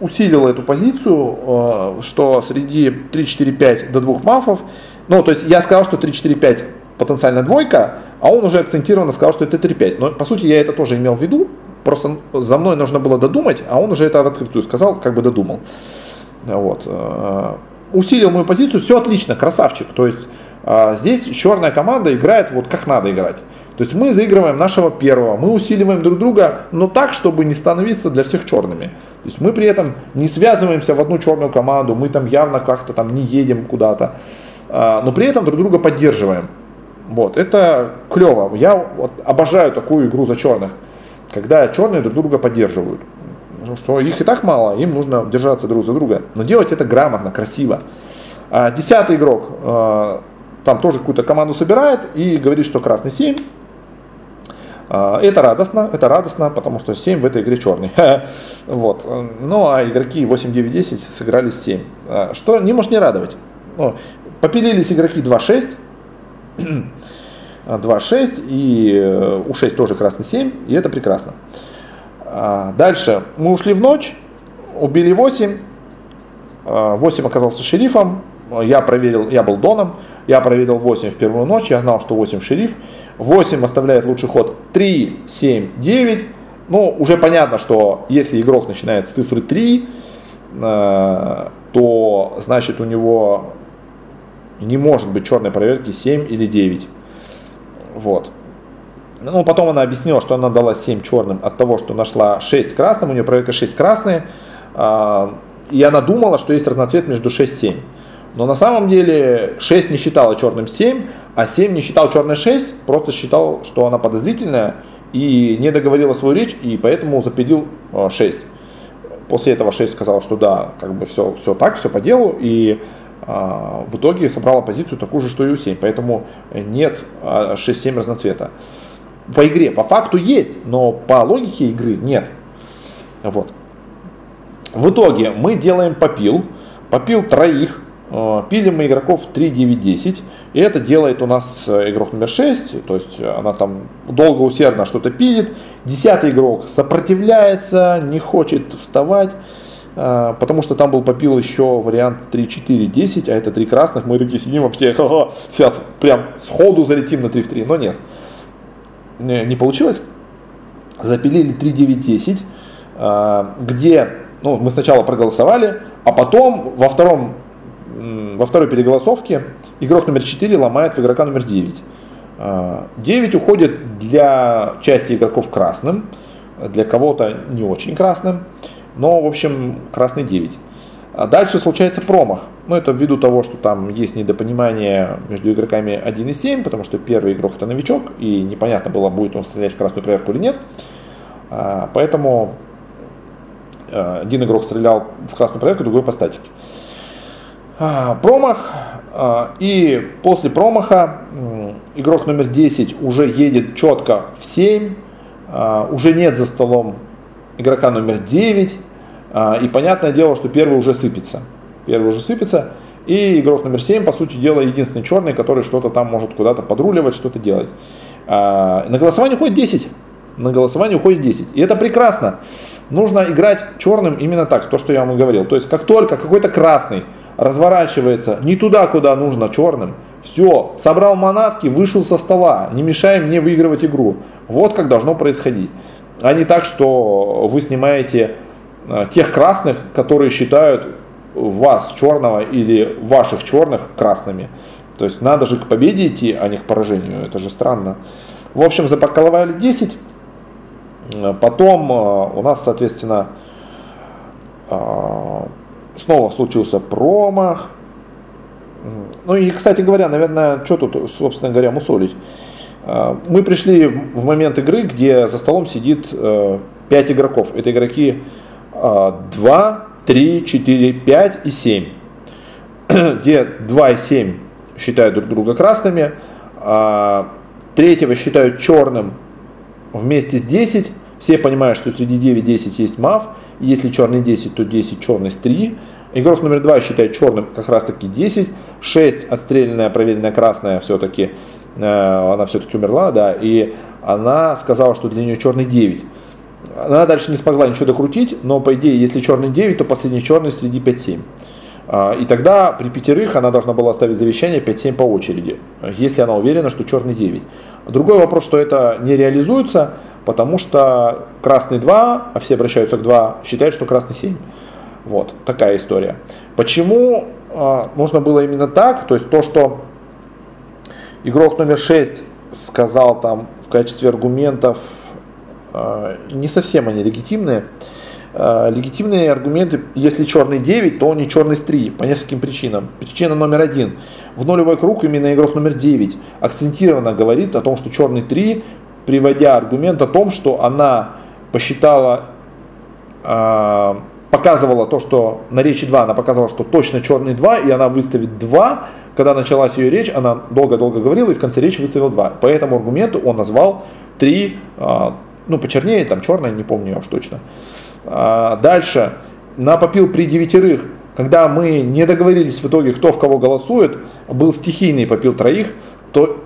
Speaker 1: усилил эту позицию, что среди 3-4-5 до двух мафов, ну, то есть я сказал, что 3-4-5 потенциально двойка, а он уже акцентированно сказал, что это 3-5. Но по сути я это тоже имел в виду, просто за мной нужно было додумать, а он уже это в открытую сказал, как бы додумал. Вот. Э, усилил мою позицию, все отлично, красавчик. То есть э, здесь черная команда играет вот как надо играть. То есть мы заигрываем нашего первого, мы усиливаем друг друга, но так, чтобы не становиться для всех черными. То есть мы при этом не связываемся в одну черную команду, мы там явно как-то там не едем куда-то, э, но при этом друг друга поддерживаем. Вот, это клево. Я вот обожаю такую игру за черных, когда черные друг друга поддерживают. Потому что их и так мало, им нужно держаться друг за друга. Но делать это грамотно, красиво. А, десятый игрок а, там тоже какую-то команду собирает и говорит, что красный 7. А, это радостно, это радостно, потому что 7 в этой игре черный. (laughs) вот. Ну а игроки 8, 9, 10 сыграли 7. Что не может не радовать. Ну, попилились игроки 2-6. (clears throat) 2-6 и э, у 6 тоже красный 7, и это прекрасно. А, дальше мы ушли в ночь, убили 8. 8 а, оказался шерифом. Я проверил, я был доном. Я проверил 8 в первую ночь. Я знал, что 8 шериф. 8 оставляет лучший ход 3, 7, 9. Ну, уже понятно, что если игрок начинает с цифры 3, а, то значит у него не может быть черной проверки 7 или 9. Вот. Ну, потом она объяснила, что она дала 7 черным от того, что нашла 6 красным, у нее проверка 6 красные, а, и она думала, что есть разноцвет между 6 и 7. Но на самом деле 6 не считала черным 7, а 7 не считал черной 6, просто считал, что она подозрительная и не договорила свою речь, и поэтому запилил 6. После этого 6 сказал, что да, как бы все, все так, все по делу, и а, в итоге собрала позицию такую же, что и у 7. Поэтому нет 6-7 а, разноцвета по игре. По факту есть, но по логике игры нет. Вот. В итоге мы делаем попил. Попил троих. Э, пилим мы игроков 3, 9, 10. И это делает у нас э, игрок номер 6. То есть она там долго усердно что-то пилит. Десятый игрок сопротивляется, не хочет вставать. Э, потому что там был попил еще вариант 3, 4, 10, а это три красных. Мы такие сидим вообще, (laughs) сейчас прям сходу залетим на 3 в 3, но нет не получилось. Запилили 3, 9, 10, где ну, мы сначала проголосовали, а потом во втором во второй переголосовке игрок номер 4 ломает в игрока номер 9. 9 уходит для части игроков красным, для кого-то не очень красным, но в общем красный 9. А дальше случается промах. Ну, это ввиду того, что там есть недопонимание между игроками 1 и 7, потому что первый игрок это новичок, и непонятно было, будет он стрелять в красную проверку или нет. А, поэтому э, один игрок стрелял в красную проверку, другой по статике. А, промах. И после промаха игрок номер 10 уже едет четко в 7. Уже нет за столом игрока номер 9. И понятное дело, что первый уже сыпется. Первый уже сыпется. И игрок номер 7, по сути дела, единственный черный, который что-то там может куда-то подруливать, что-то делать. На голосование уходит 10. На голосование уходит 10. И это прекрасно. Нужно играть черным именно так, то, что я вам и говорил. То есть, как только какой-то красный разворачивается не туда, куда нужно черным, все, собрал манатки, вышел со стола, не мешай мне выигрывать игру. Вот как должно происходить. А не так, что вы снимаете тех красных, которые считают вас черного или ваших черных красными. То есть надо же к победе идти, а не к поражению. Это же странно. В общем, запарковали 10. Э, потом э, у нас, соответственно, снова случился промах. Ну и, кстати говоря, наверное, что тут, собственно говоря, мусолить. Мы пришли в момент игры, где за столом сидит 5 э, игроков. Это игроки 2, 3, 4, 5 и 7. (clears throat) Где 2 и 7 считают друг друга красными, а третьего считают черным вместе с 10. Все понимают, что среди 9 10 есть мав. Если черный 10, то 10 черный с 3. Игрок номер 2 считает черным как раз таки 10. 6 отстрелянная, проверенная красная все-таки, э, она все-таки умерла, да, и она сказала, что для нее черный 9. Она дальше не смогла ничего докрутить, но по идее, если черный 9, то последний черный среди 5-7. А, и тогда при пятерых она должна была оставить завещание 5-7 по очереди, если она уверена, что черный 9. Другой вопрос, что это не реализуется, потому что красный 2, а все обращаются к 2, считают, что красный 7. Вот такая история. Почему э, нужно было именно так? То есть то, что игрок номер 6 сказал там в качестве аргументов, не совсем они легитимные. Э, легитимные аргументы, если черный 9, то он не черный с 3, по нескольким причинам. Причина номер один. В нулевой круг именно игрок номер 9 акцентированно говорит о том, что черный 3 приводя аргумент о том, что она посчитала, э, показывала то, что на речи 2 она показывала, что точно черный 2, и она выставит 2. Когда началась ее речь, она долго-долго говорила и в конце речи выставила 2. По этому аргументу он назвал 3, э, ну почернее, там черное, не помню уж точно. Э, дальше, на попил при девятерых, когда мы не договорились в итоге, кто в кого голосует, был стихийный попил троих, то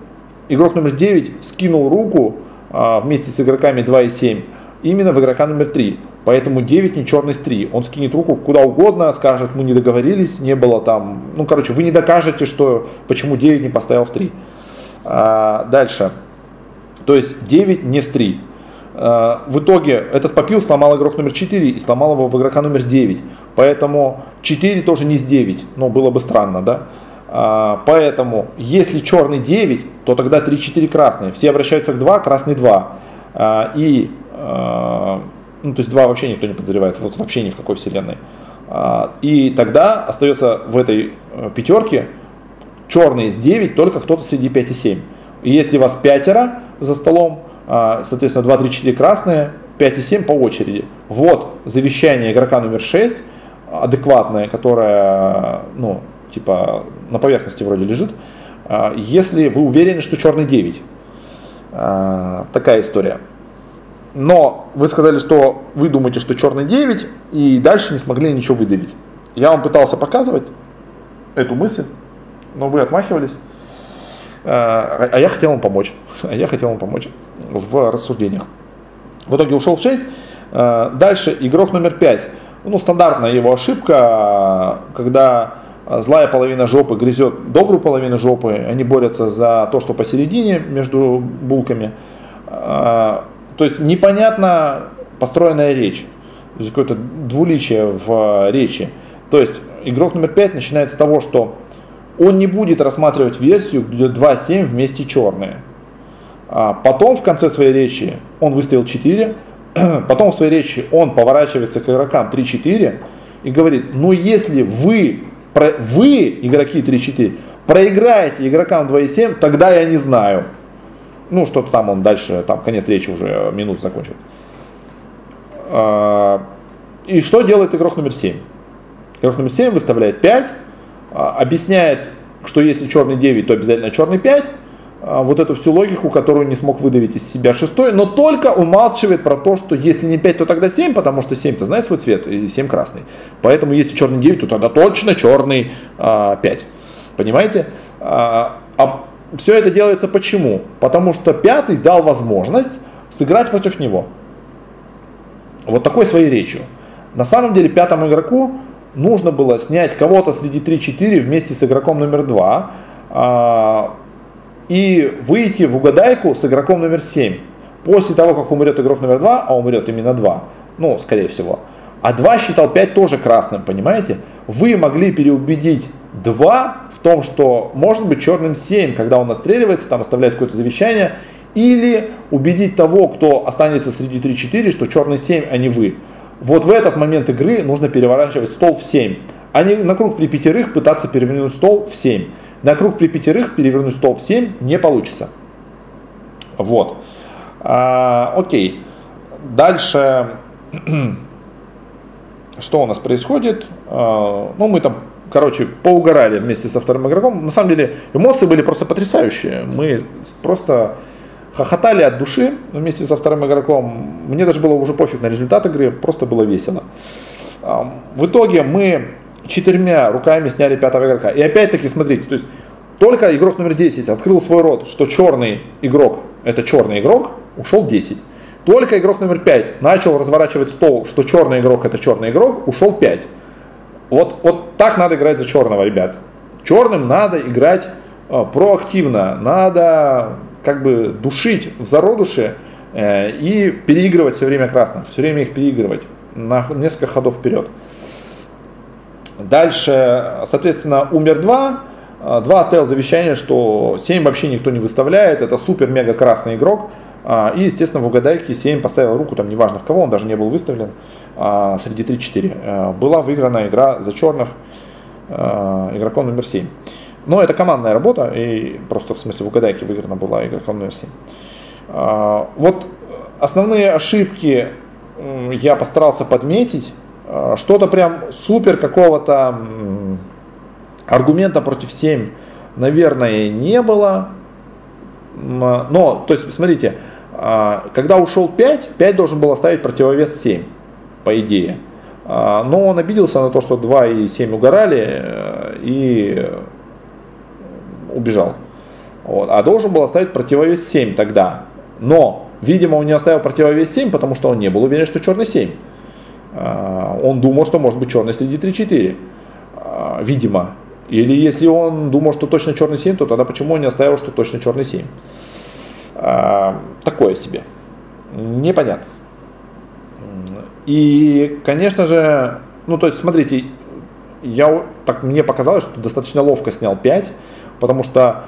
Speaker 1: игрок номер 9 скинул руку, а, вместе с игроками 2 и 7 именно в игрока номер 3. Поэтому 9 не черный с 3. Он скинет руку куда угодно, скажет, мы не договорились, не было там. Ну, короче, вы не докажете, что почему 9 не поставил в 3. А, дальше. То есть 9 не с 3. А, в итоге этот попил сломал игрок номер 4 и сломал его в игрока номер 9. Поэтому 4 тоже не с 9. Но было бы странно, да? А, поэтому, если черный 9, то тогда 3-4 красные. Все обращаются к 2, красный 2. А, и, ну, то есть 2 вообще никто не подозревает, вот вообще ни в какой вселенной. И тогда остается в этой э, пятерке черный с 9, только кто-то среди 5 и 7. И если вас пятеро за столом, соответственно 2, 3, 4 красные, 5 и 7 по очереди. Вот завещание игрока номер 6, адекватное, которое, ну, типа на поверхности вроде лежит, а, если вы уверены, что черный 9. А, такая история. Но вы сказали, что вы думаете, что черный 9, и дальше не смогли ничего выдавить. Я вам пытался показывать эту мысль, но вы отмахивались. А, а я хотел вам помочь. А (laughs) я хотел вам помочь в рассуждениях. В итоге ушел в 6. Дальше игрок номер 5. Ну, стандартная его ошибка, когда а злая половина жопы грызет добрую половину жопы, они борются за то, что посередине между булками. А, то есть непонятно построенная речь, то есть какое-то двуличие в речи. То есть игрок номер 5 начинает с того, что он не будет рассматривать версию, где 2-7 вместе черные. А потом в конце своей речи он выставил 4, (clears throat) потом в своей речи он поворачивается к игрокам 3-4 и говорит, ну если вы, вы игроки 3-4, проиграете игрокам 2,7, тогда я не знаю. Ну, что-то там он дальше, там конец речи уже минут закончил. А, и что делает игрок номер 7? Игрок номер 7 выставляет 5, а, объясняет, что если черный 9, то обязательно черный 5, а, вот эту всю логику, которую не смог выдавить из себя шестой, но только умалчивает про то, что если не 5, то тогда 7, потому что 7-то знает свой цвет, и 7 красный. Поэтому если черный 9, то тогда точно черный 5. Понимаете? А, а все это делается почему? Потому что пятый дал возможность сыграть против него. Вот такой своей речью. На самом деле пятому игроку нужно было снять кого-то среди 3-4 вместе с игроком номер 2 а, и выйти в угадайку с игроком номер 7. После того, как умрет игрок номер 2, а умрет именно 2, ну, скорее всего, а 2 считал 5 тоже красным, понимаете? Вы могли переубедить 2 том, что может быть черным 7, когда он отстреливается, там оставляет какое-то завещание, или убедить того, кто останется среди 3-4, что черный 7, а не вы. Вот в этот момент игры нужно переворачивать стол в 7, а не на круг при пятерых пытаться перевернуть стол в 7. На круг при пятерых перевернуть стол в 7 не получится. Вот. А, окей. Дальше, (clears throat) что у нас происходит? А, ну, мы там короче, поугорали вместе со вторым игроком. На самом деле эмоции были просто потрясающие. Мы просто хохотали от души вместе со вторым игроком. Мне даже было уже пофиг на результат игры, просто было весело. В итоге мы четырьмя руками сняли пятого игрока. И опять-таки, смотрите, то есть только игрок номер 10 открыл свой рот, что черный игрок это черный игрок, ушел 10. Только игрок номер 5 начал разворачивать стол, что черный игрок это черный игрок, ушел 5. Вот, вот так надо играть за черного, ребят. Черным надо играть э, проактивно, надо как бы душить в зародуше э, и переигрывать все время красным, все время их переигрывать на несколько ходов вперед. Дальше, соответственно, умер 2. 2 оставил завещание, что 7 вообще никто не выставляет, это супер-мега красный игрок. А, и, естественно, в угадайке 7 поставил руку, там неважно в кого, он даже не был выставлен, а, среди 3-4. Э, была выиграна игра за черных э, игроком номер 7. Но это командная работа, и просто в смысле в угадайке выиграна была игроком номер 7. А, вот основные ошибки я постарался подметить. Что-то прям супер какого-то аргумента против 7, наверное, не было. Но, то есть, смотрите, а, когда ушел 5, 5 должен был оставить противовес 7, по идее. А, но он обиделся на то, что 2 и 7 угорали э, и убежал. Вот. А должен был оставить противовес 7 тогда. Но, видимо, он не оставил противовес 7, потому что он не был уверен, что черный 7. А, он думал, что может быть черный среди 3-4. Видимо. Или если он думал, что точно черный 7, то тогда почему он не оставил, что точно черный 7? А, такое себе. Непонятно. И, конечно же, ну то есть, смотрите, я, так мне показалось, что достаточно ловко снял 5, потому что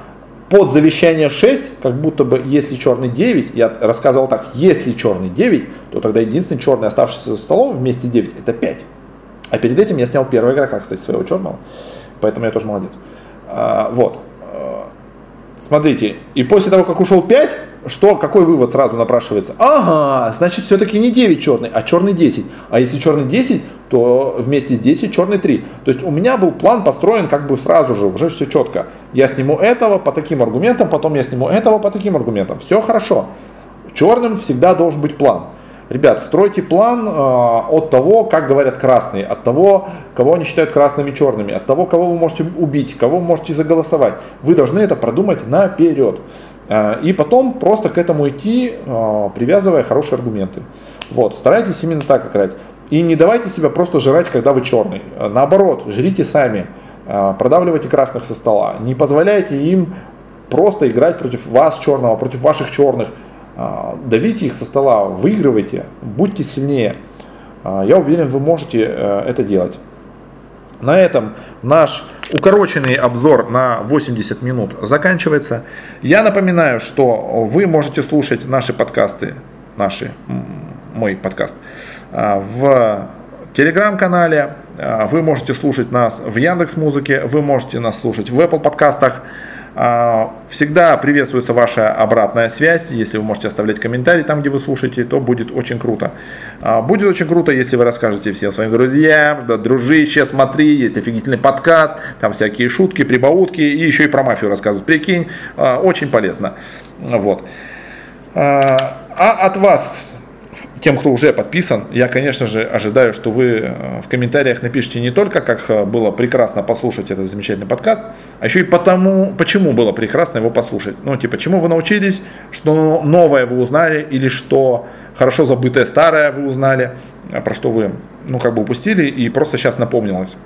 Speaker 1: под завещание 6, как будто бы если черный 9, я рассказывал так, если черный 9, то тогда единственный черный, оставшийся за столом вместе 9, это 5. А перед этим я снял первого игрока, кстати, своего черного, поэтому я тоже молодец. А, вот. Смотрите, и после того, как ушел 5, что, какой вывод сразу напрашивается? Ага, значит, все-таки не 9 черный, а черный 10. А если черный 10, то вместе с 10 черный 3. То есть у меня был план построен как бы сразу же, уже все четко. Я сниму этого по таким аргументам, потом я сниму этого по таким аргументам. Все хорошо. Черным всегда должен быть план. Ребят, стройте план э, от того, как говорят красные, от того, кого они считают красными черными, от того, кого вы можете убить, кого вы можете заголосовать. Вы должны это продумать наперед. Э, и потом просто к этому идти, э, привязывая хорошие аргументы. Вот, старайтесь именно так играть. И не давайте себя просто жрать, когда вы черный. Наоборот, жрите сами, э, продавливайте красных со стола. Не позволяйте им просто играть против вас черного, против ваших черных. А, давите их со стола, выигрывайте, будьте сильнее. А, я уверен, вы можете э, это делать. На этом наш укороченный обзор на 80 минут заканчивается. Я напоминаю, что вы можете слушать наши подкасты, наши, мой подкаст, в телеграм-канале, вы можете слушать нас в Яндекс Музыке, вы можете нас слушать в Apple подкастах. А, всегда приветствуется ваша обратная связь. Если вы можете оставлять комментарии там, где вы слушаете, то будет очень круто. А, будет очень круто, если вы расскажете всем своим друзьям, да, дружище, смотри, есть офигительный подкаст, там всякие шутки, прибаутки, и еще и про мафию рассказывают. Прикинь, очень полезно. Вот. А от вас тем, кто уже подписан, я, конечно же, ожидаю, что вы э, в комментариях напишите не только, как э, было прекрасно послушать этот замечательный подкаст, а еще и потому, почему было прекрасно его послушать. Ну, типа, чему вы научились, что новое вы узнали, или что хорошо забытое старое вы узнали, а про что вы, ну, как бы упустили, и просто сейчас напомнилось.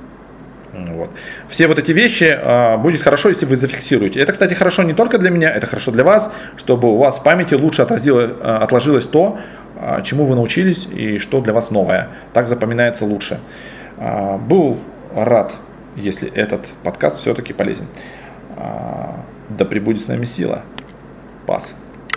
Speaker 1: Вот. Все вот эти вещи а, будет хорошо, если вы зафиксируете. Это, кстати, хорошо не только для меня, это хорошо для вас, чтобы у вас в памяти лучше отразило, а, отложилось то, а, чему вы научились и что для вас новое. Так запоминается лучше. А, был рад, если этот подкаст все-таки полезен. А, да пребудет с нами сила. Пас.